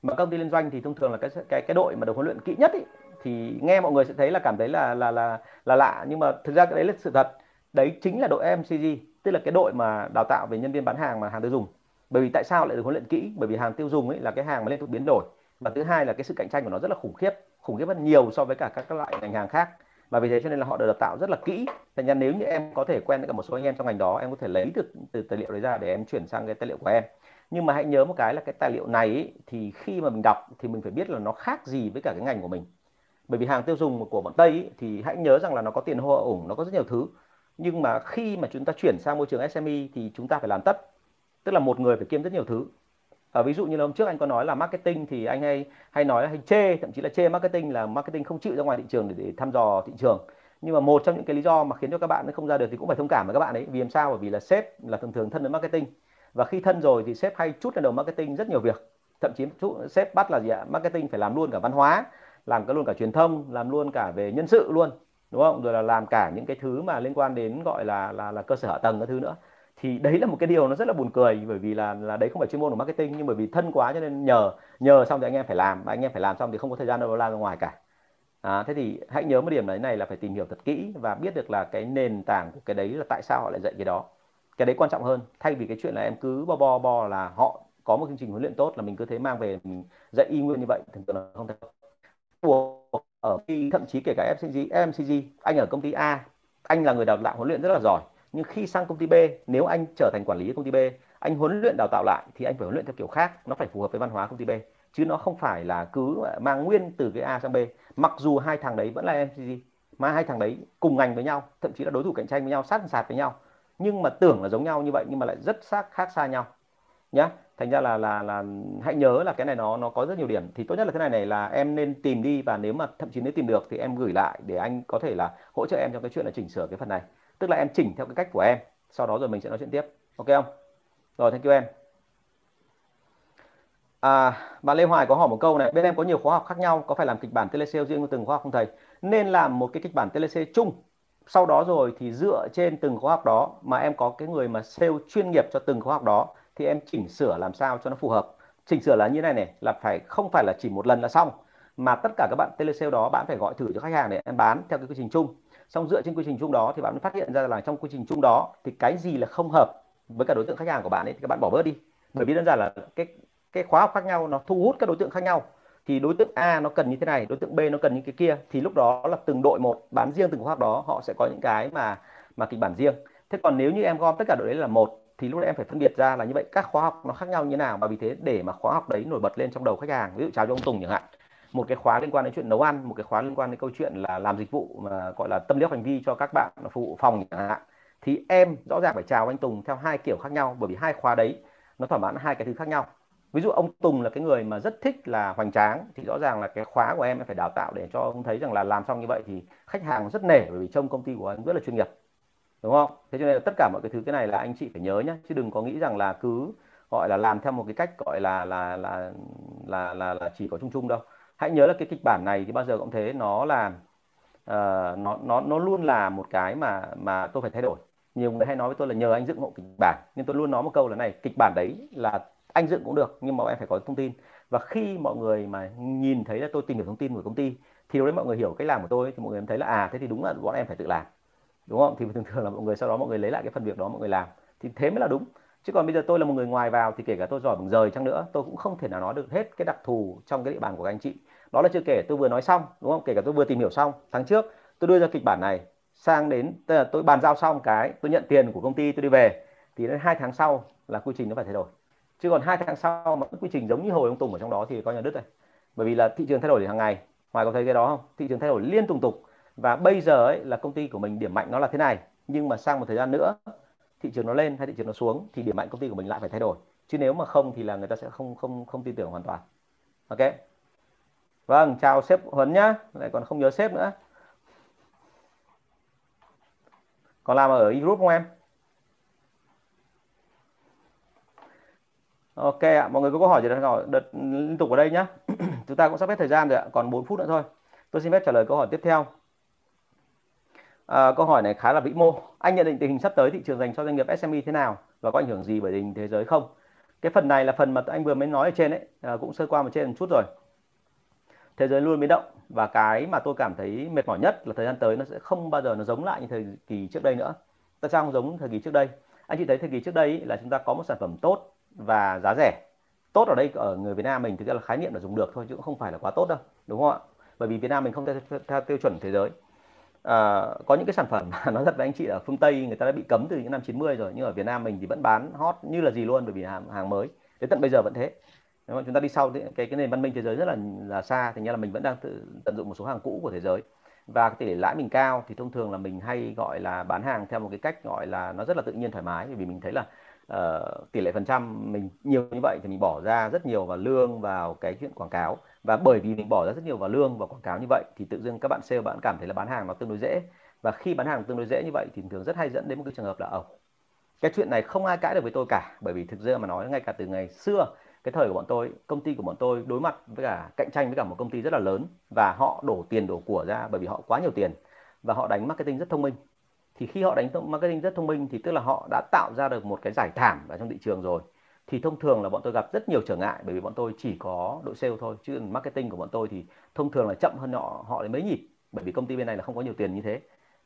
[SPEAKER 1] Mà công ty liên doanh thì thông thường là cái cái cái đội mà được huấn luyện kỹ nhất ý, thì nghe mọi người sẽ thấy là cảm thấy là là là là lạ. Nhưng mà thực ra cái đấy là sự thật. Đấy chính là đội MCG tức là cái đội mà đào tạo về nhân viên bán hàng mà hàng tiêu dùng. Bởi vì tại sao lại được huấn luyện kỹ? Bởi vì hàng tiêu dùng ấy là cái hàng mà liên tục biến đổi. Và thứ hai là cái sự cạnh tranh của nó rất là khủng khiếp khủng khiếp hơn nhiều so với cả các, các loại ngành hàng khác. Và vì thế cho nên là họ được đào tạo rất là kỹ. Thành ra nếu như em có thể quen với cả một số anh em trong ngành đó em có thể lấy được từ tài liệu đấy ra để em chuyển sang cái tài liệu của em. Nhưng mà hãy nhớ một cái là cái tài liệu này ý, thì khi mà mình đọc thì mình phải biết là nó khác gì với cả cái ngành của mình bởi vì hàng tiêu dùng của bọn tây ý, thì hãy nhớ rằng là nó có tiền hoa ủng nó có rất nhiều thứ. Nhưng mà khi mà chúng ta chuyển sang môi trường SME thì chúng ta phải làm tất. Tức là một người phải kiêm rất nhiều thứ. À, ví dụ như là hôm trước anh có nói là marketing thì anh hay hay nói là hay chê thậm chí là chê marketing là marketing không chịu ra ngoài thị trường để, để thăm dò thị trường. Nhưng mà một trong những cái lý do mà khiến cho các bạn không ra được thì cũng phải thông cảm với các bạn ấy. Vì làm sao? Bởi vì là sếp là thường thường thân với marketing. Và khi thân rồi thì sếp hay chút lên đầu marketing rất nhiều việc. Thậm chí sếp bắt là gì ạ? Marketing phải làm luôn cả văn hóa làm cả luôn cả truyền thông làm luôn cả về nhân sự luôn đúng không? Rồi là làm cả những cái thứ mà liên quan đến gọi là là là cơ sở hạ tầng các thứ nữa. Thì đấy là một cái điều nó rất là buồn cười bởi vì là là đấy không phải chuyên môn của marketing nhưng bởi vì thân quá cho nên nhờ nhờ xong thì anh em phải làm và anh em phải làm xong thì không có thời gian đâu ra ngoài cả. À, thế thì hãy nhớ một điểm đấy này là phải tìm hiểu thật kỹ và biết được là cái nền tảng của cái đấy là tại sao họ lại dạy cái đó. Cái đấy quan trọng hơn thay vì cái chuyện là em cứ bo bo bo là họ có một chương trình huấn luyện tốt là mình cứ thế mang về mình dạy y nguyên như vậy thường thường là không buộc ở khi thậm chí kể cả FCG, FMCG anh ở công ty A anh là người đào tạo huấn luyện rất là giỏi. Nhưng khi sang công ty B nếu anh trở thành quản lý công ty B anh huấn luyện đào tạo lại thì anh phải huấn luyện theo kiểu khác nó phải phù hợp với văn hóa công ty B. Chứ nó không phải là cứ mang nguyên từ cái A sang B. Mặc dù hai thằng đấy vẫn là MCG mà hai thằng đấy cùng ngành với nhau thậm chí là đối thủ cạnh tranh với nhau sát sạt với nhau. Nhưng mà tưởng là giống nhau như vậy nhưng mà lại rất sát khác xa nhau. Nhá thành ra là là là hãy nhớ là cái này nó nó có rất nhiều điểm. Thì tốt nhất là thế này này là em nên tìm đi và nếu mà thậm chí nếu tìm được thì em gửi lại để anh có thể là hỗ trợ em trong cái chuyện là chỉnh sửa cái phần này. Tức là em chỉnh theo cái cách của em sau đó rồi mình sẽ nói chuyện tiếp. Ok không? Rồi thank you em. À, bạn Lê Hoài có hỏi một câu này. Bên em có nhiều khóa học khác nhau có phải làm kịch bản telesale riêng cho từng khóa học không thầy? Nên làm một cái kịch bản telesale chung. Sau đó rồi thì dựa trên từng khóa học đó mà em có cái người mà sale chuyên nghiệp cho từng khóa học đó thì em chỉnh sửa làm sao cho nó phù hợp. Chỉnh sửa là như này này, là phải, không phải là chỉ một lần là xong. Mà tất cả các bạn telesale đó, bạn phải gọi thử cho khách hàng để em bán theo cái quy trình chung. Xong dựa trên quy trình chung đó thì bạn mới phát hiện ra là trong quy trình chung đó thì cái gì là không hợp với cả đối tượng khách hàng của bạn ấy thì các bạn bỏ bớt đi. Bởi vì đơn giản là cái cái khóa học khác nhau, nó thu hút các đối tượng khác nhau. Thì đối tượng A nó cần như thế này, đối tượng B nó cần như cái kia. Thì lúc đó là từng đội một, bán riêng từng khóa học đó, họ sẽ có những cái mà mà kịch bản riêng. Thế còn nếu như em gom tất cả đội đấy là một thì lúc đấy em phải phân biệt ra là như vậy. Các khóa học nó khác nhau như thế nào? Và vì thế để mà khóa học đấy nổi bật lên trong đầu khách hàng, ví dụ chào cho ông Tùng chẳng hạn. Một cái khóa liên quan đến chuyện nấu ăn, một cái khóa liên quan đến câu chuyện là làm dịch vụ mà gọi là tâm lý học hành vi cho các bạn phục vụ phòng chẳng hạn. Thì em rõ ràng phải chào anh Tùng theo hai kiểu khác nhau, bởi vì hai khóa đấy nó thỏa mãn hai cái thứ khác nhau. Ví dụ ông Tùng là cái người mà rất thích là hoành tráng, thì rõ ràng là cái khóa của em phải đào tạo để cho ông thấy rằng là làm xong như vậy thì khách hàng rất nể, bởi vì trông công ty của anh rất là chuyên nghiệp đúng không? Thế cho nên là tất cả mọi cái thứ cái này là anh chị phải nhớ nhé chứ đừng có nghĩ rằng là cứ gọi là làm theo một cái cách gọi là là là là là, là chỉ có chung chung đâu. Hãy nhớ là cái kịch bản này thì bao giờ cũng thế. Nó là uh, nó nó nó luôn là một cái mà mà tôi phải thay đổi. Nhiều người hay nói với tôi là nhờ anh dựng hộ kịch bản. Nhưng tôi luôn nói một câu là này kịch bản đấy là anh dựng cũng được nhưng mà em phải có thông tin. Và khi mọi người mà nhìn thấy là tôi tìm hiểu thông tin của công ty thì đấy mọi người hiểu cách làm của tôi thì mọi người thấy là à thế thì đúng là bọn em phải tự làm đúng không? Thì thường thường là mọi người sau đó mọi người lấy lại cái phần việc đó mọi người làm. Thì thế mới là đúng. Chứ còn bây giờ tôi là một người ngoài vào thì kể cả tôi giỏi bằng rời chăng nữa, tôi cũng không thể nào nói được hết cái đặc thù trong cái địa bàn của các anh chị. Đó là chưa kể tôi vừa nói xong, đúng không? Kể cả tôi vừa tìm hiểu xong, tháng trước tôi đưa ra kịch bản này sang đến, tức là tôi bàn giao xong cái, tôi nhận tiền của công ty, tôi đi về. Thì đến hai tháng sau là quy trình nó phải thay đổi. Chứ còn hai tháng sau mà quy trình giống như hồi ông Tùng ở trong đó thì coi nhà đứt rồi bởi vì là thị trường thay đổi hàng ngày. Ngoài có thấy cái đó không? Thị trường thay đổi liên tục tục và bây giờ ấy là công ty của mình điểm mạnh nó là thế này. Nhưng mà sang một thời gian nữa thị trường nó lên hay thị trường nó xuống thì điểm mạnh công ty của mình lại phải thay đổi. Chứ nếu mà không thì là người ta sẽ không không không tin tưởng hoàn toàn. Ok? Vâng chào sếp Huấn nhá. Lại còn không nhớ sếp nữa. Còn làm ở e-group không em? Ok ạ, mọi người có câu hỏi gì đặt đợt liên tục ở đây nhá. Chúng ta cũng sắp hết thời gian rồi ạ, còn 4 phút nữa thôi. Tôi xin phép trả lời câu hỏi tiếp theo. À, câu hỏi này khá là vĩ mô. Anh nhận định tình hình sắp tới thị trường dành cho doanh nghiệp SME thế nào và có ảnh hưởng gì bởi tình hình thế giới không? Cái phần này là phần mà anh vừa mới nói ở trên ấy, à, cũng sơ qua một trên một chút rồi. Thế giới luôn biến động và cái mà tôi cảm thấy mệt mỏi nhất là thời gian tới nó sẽ không bao giờ nó giống lại như thời kỳ trước đây nữa. Tại sao không giống thời kỳ trước đây? Anh chị thấy thời kỳ trước đây là chúng ta có một sản phẩm tốt và giá rẻ tốt ở đây ở người Việt Nam mình thực ra là khái niệm là dùng được thôi chứ cũng không phải là quá tốt đâu đúng không ạ bởi vì Việt Nam mình không theo, theo tiêu chuẩn thế giới à, có những cái sản phẩm mà nói thật với anh chị ở phương Tây người ta đã bị cấm từ những năm 90 rồi nhưng ở Việt Nam mình thì vẫn bán hot như là gì luôn bởi vì hàng, hàng mới. Đến tận bây giờ vẫn thế. Nếu mà chúng ta đi sau cái cái nền văn minh thế giới rất là là xa thì như là mình vẫn đang tự tận dụng một số hàng cũ của thế giới. Và tỷ lệ lãi mình cao thì thông thường là mình hay gọi là bán hàng theo một cái cách gọi là nó rất là tự nhiên thoải mái vì mình thấy là uh, tỷ lệ phần trăm mình nhiều như vậy thì mình bỏ ra rất nhiều vào lương vào cái chuyện quảng cáo và bởi vì mình bỏ ra rất nhiều vào lương và quảng cáo như vậy, thì tự dưng các bạn sale bạn cảm thấy là bán hàng nó tương đối dễ. Và khi bán hàng tương đối dễ như vậy thì thường rất hay dẫn đến một cái trường hợp là ẩu cái chuyện này không ai cãi được với tôi cả. Bởi vì thực ra mà nói, ngay cả từ ngày xưa, cái thời của bọn tôi, công ty của bọn tôi đối mặt với cả cạnh tranh với cả một công ty rất là lớn và họ đổ tiền đổ của ra bởi vì họ quá nhiều tiền và họ đánh marketing rất thông minh. Thì khi họ đánh marketing rất thông minh thì tức là họ đã tạo ra được một cái giải thảm ở trong thị trường rồi thì thông thường là bọn tôi gặp rất nhiều trở ngại, bởi vì bọn tôi chỉ có đội sale thôi, chứ marketing của bọn tôi thì thông thường là chậm hơn họ họ đến mấy nhịp, bởi vì công ty bên này là không có nhiều tiền như thế.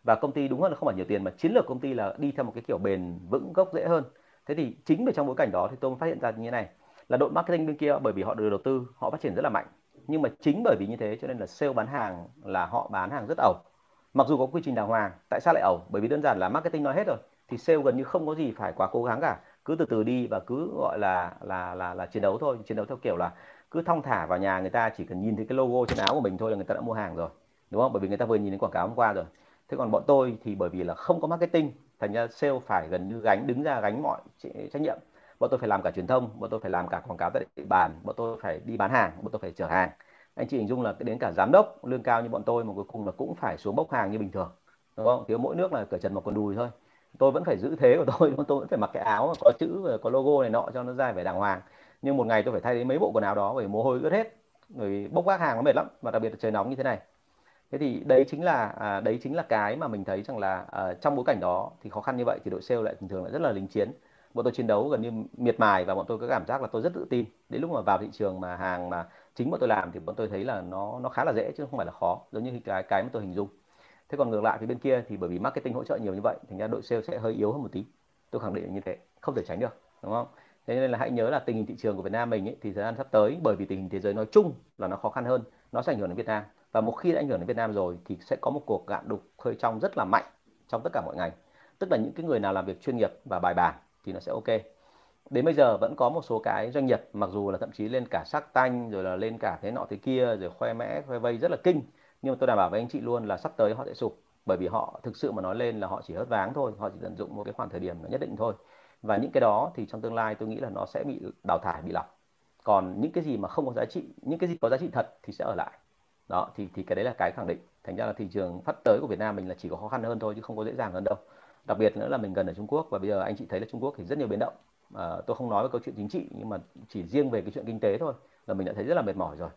[SPEAKER 1] Và công ty đúng hơn là không phải nhiều tiền, mà chiến lược công ty là đi theo một cái kiểu bền vững gốc dễ hơn. Thế thì chính bởi trong bối cảnh đó thì tôi phát hiện ra như thế này, là đội marketing bên kia, bởi vì họ được đầu tư, họ phát triển rất là mạnh. Nhưng mà chính bởi vì như thế cho nên là sale bán hàng là họ bán hàng rất ẩu. Mặc dù có quy trình đàng hoàng, tại sao lại ẩu? Bởi vì đơn giản là marketing nói hết rồi, thì sale gần như không có gì phải quá cố gắng cả cứ từ từ đi và cứ, gọi là là là là chiến đấu thôi. Chiến đấu theo kiểu là cứ thong thả vào nhà người ta, chỉ cần nhìn thấy cái logo trên áo của mình thôi là người ta đã mua hàng rồi, đúng không? Bởi vì người ta vừa nhìn thấy quảng cáo hôm qua rồi. Thế còn bọn tôi thì bởi vì là không có marketing, thành ra sale phải gần như gánh, đứng ra gánh mọi trách nhiệm. Bọn tôi phải làm cả truyền thông, bọn tôi phải làm cả quảng cáo tại địa bàn, bọn tôi phải đi bán hàng, bọn tôi phải chở hàng. Anh chị hình dung là đến cả giám đốc lương cao như bọn tôi mà cuối cùng là cũng phải xuống bốc hàng như bình thường, đúng không? Thiếu mỗi nước là cởi trần một quần đùi thôi tôi vẫn phải giữ thế của tôi tôi vẫn phải mặc cái áo có chữ có logo này nọ cho nó ra vẻ đàng hoàng. Nhưng một ngày tôi phải thay đến mấy bộ quần áo đó bởi mồ hôi ướt hết. Rồi bốc vác hàng nó mệt lắm và đặc biệt là trời nóng như thế này. Thế thì đấy chính là à, đấy chính là cái mà mình thấy rằng là à, trong bối cảnh đó thì khó khăn như vậy thì đội sale lại thường thường lại rất là lính chiến. Bọn tôi chiến đấu gần như miệt mài và bọn tôi có cảm giác là tôi rất tự tin. Đến lúc mà vào thị trường mà hàng mà chính bọn tôi làm thì bọn tôi thấy là nó nó khá là dễ chứ không phải là khó giống như cái cái mà tôi hình dung thế còn ngược lại phía bên kia thì bởi vì marketing hỗ trợ nhiều như vậy thành ra đội sale sẽ hơi yếu hơn một tí. Tôi khẳng định như thế không thể tránh được đúng không? Thế nên là hãy nhớ là tình hình thị trường của Việt Nam mình ấy, thì thời gian sắp tới bởi vì tình hình thế giới nói chung là nó khó khăn hơn nó sẽ ảnh hưởng đến Việt Nam. Và một khi đã ảnh hưởng đến Việt Nam rồi thì sẽ có một cuộc gạn đục khơi trong rất là mạnh trong tất cả mọi ngành. Tức là những cái người nào làm việc chuyên nghiệp và bài bản thì nó sẽ ok. Đến bây giờ vẫn có một số cái doanh nghiệp mặc dù là thậm chí lên cả sắc tanh rồi là lên cả thế nọ thế kia rồi khoe mẽ khoe vây rất là kinh nhưng mà tôi đảm bảo với anh chị luôn là sắp tới họ sẽ sụp. Bởi vì họ thực sự mà nói lên là họ chỉ hớt váng thôi họ chỉ tận dụng một cái khoảng thời điểm nhất định thôi. Và những cái đó thì trong tương lai tôi nghĩ là nó sẽ bị đào thải bị lọc còn những cái gì mà không có giá trị những cái gì có giá trị thật thì sẽ ở lại. Đó thì thì cái đấy là cái khẳng định. Thành ra là thị trường phát tới của Việt Nam mình là chỉ có khó khăn hơn thôi chứ không có dễ dàng hơn đâu. Đặc biệt nữa là mình gần ở Trung Quốc và bây giờ anh chị thấy là Trung Quốc thì rất nhiều biến động. À, tôi không nói về câu chuyện chính trị nhưng mà chỉ riêng về cái chuyện kinh tế thôi là mình đã thấy rất là mệt mỏi rồi.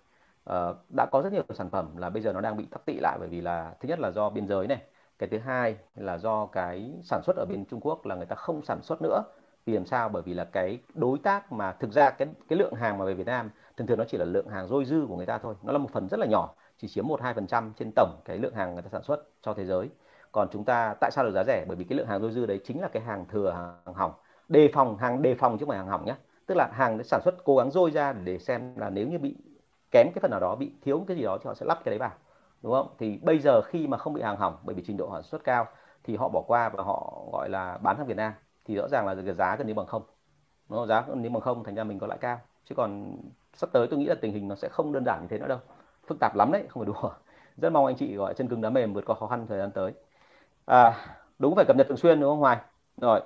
[SPEAKER 1] Ờ, đã có rất nhiều sản phẩm là bây giờ nó đang bị tắc tị lại bởi vì là, thứ nhất là do biên giới này, cái thứ hai là do cái sản xuất ở bên Trung Quốc là người ta không sản xuất nữa. Vì làm sao? Bởi vì là cái đối tác mà thực ra cái cái lượng hàng mà về Việt Nam thường thường nó chỉ là lượng hàng dôi dư của người ta thôi. Nó là một phần rất là nhỏ, chỉ chiếm một hai phần trăm trên tổng cái lượng hàng người ta sản xuất cho thế giới. Còn chúng ta, tại sao được giá rẻ? Bởi vì cái lượng hàng dôi dư đấy chính là cái hàng thừa, hàng hỏng. Đề phòng, hàng đề phòng chứ không phải hàng hỏng nhé tức là hàng sản xuất cố gắng dôi ra để xem là nếu như bị kém cái phần nào đó bị thiếu cái gì đó thì họ sẽ lắp cái đấy vào đúng không? Thì bây giờ khi mà không bị hàng hỏng bởi vì trình độ sản xuất cao thì họ bỏ qua và họ gọi là bán sang Việt Nam thì rõ ràng là cái giá gần như bằng không nó giá gần như bằng không thành ra mình có lãi cao. Chứ còn sắp tới tôi nghĩ là tình hình nó sẽ không đơn giản như thế nữa đâu. Phức tạp lắm đấy không phải đùa. Rất mong anh chị gọi chân cứng đá mềm vượt qua khó khăn thời gian tới. À, đúng phải cập nhật thường xuyên đúng không Hoài? Rồi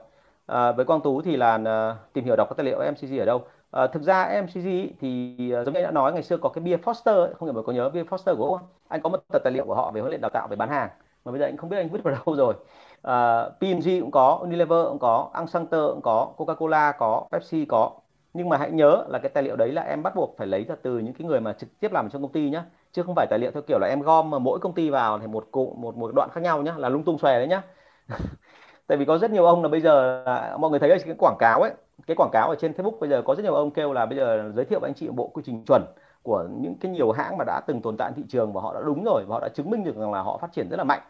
[SPEAKER 1] à, với Quang Tú thì là à, tìm hiểu đọc các tài liệu MCG ở đâu? À, thực ra MCG thì ờ, giống như đã nói ngày xưa có cái bia Foster ấy, không hiểu mọi có nhớ bia Foster của không? Anh có một tập tài liệu của họ về huấn luyện đào tạo về bán hàng mà bây giờ anh không biết anh vứt vào đâu rồi. Ờ, à, P&G cũng có Unilever cũng có Ansanter cũng có Coca-Cola có Pepsi có. Nhưng mà hãy nhớ là cái tài liệu đấy là em bắt buộc phải lấy ra từ những cái người mà trực tiếp làm trong công ty nhá chứ không phải tài liệu theo kiểu là em gom mà mỗi công ty vào thì một cụ một một đoạn khác nhau nhá là lung tung xòe đấy nhá. Tại vì có rất nhiều ông là bây giờ là, mọi người thấy cái quảng cáo ấy cái quảng cáo ở trên Facebook bây giờ có rất nhiều ông kêu là bây giờ giới thiệu với anh chị bộ quy trình chuẩn của những cái nhiều hãng mà đã từng tồn tại thị trường và họ đã đúng rồi và họ đã chứng minh được rằng là họ phát triển rất là mạnh.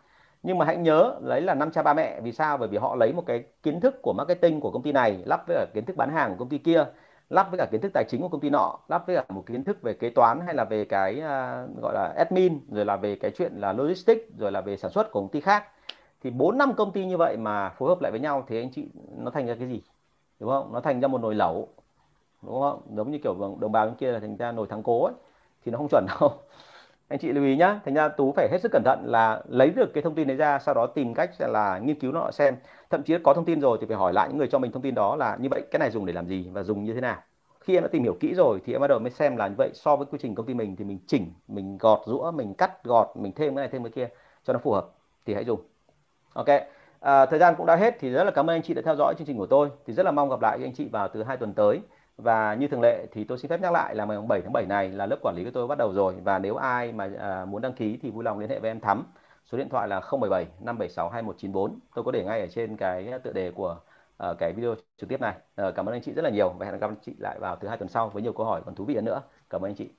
[SPEAKER 1] Nhưng mà hãy nhớ lấy là năm cha ba mẹ vì sao? Bởi vì họ lấy một cái kiến thức của marketing của công ty này lắp với cả kiến thức bán hàng của công ty kia lắp với cả kiến thức tài chính của công ty nọ lắp với cả một kiến thức về kế toán hay là về cái uh, gọi là admin rồi là về cái chuyện là logistics rồi là về sản xuất của công ty khác. Thì bốn năm công ty như vậy mà phối hợp lại với nhau thì anh chị nó thành ra cái gì? Đúng không? Nó thành ra một nồi lẩu. Đúng không? Giống như kiểu đồng bào bên kia là thành ra nồi thắng cố ấy. Thì nó không chuẩn đâu. Anh chị lưu ý nhá. Thành ra tú phải hết sức cẩn thận là lấy được cái thông tin đấy ra, sau đó tìm cách là nghiên cứu nó xem. Thậm chí có thông tin rồi thì phải hỏi lại những người cho mình thông tin đó là như vậy, cái này dùng để làm gì và dùng như thế nào. Khi em đã tìm hiểu kỹ rồi thì em bắt đầu mới xem là như vậy. So với quy trình công ty mình thì mình chỉnh, mình gọt rũa, mình cắt gọt, mình thêm cái này, thêm cái kia cho nó phù hợp. Thì hãy dùng. Ok à, thời gian cũng đã hết thì rất là cảm ơn anh chị đã theo dõi chương trình của tôi. Thì rất là mong gặp lại anh chị vào từ hai tuần tới. Và như thường lệ thì tôi xin phép nhắc lại là ngày 7 tháng 7 này là lớp quản lý của tôi bắt đầu rồi. Và nếu ai mà à, muốn đăng ký thì vui lòng liên hệ với em Thắm. Số điện thoại là 077 576 2194 tôi có để ngay ở trên cái tựa đề của uh, cái video trực tiếp này. Uh, cảm ơn anh chị rất là nhiều và hẹn gặp anh chị lại vào thứ hai tuần sau với nhiều câu hỏi còn thú vị hơn nữa. Cảm ơn anh chị.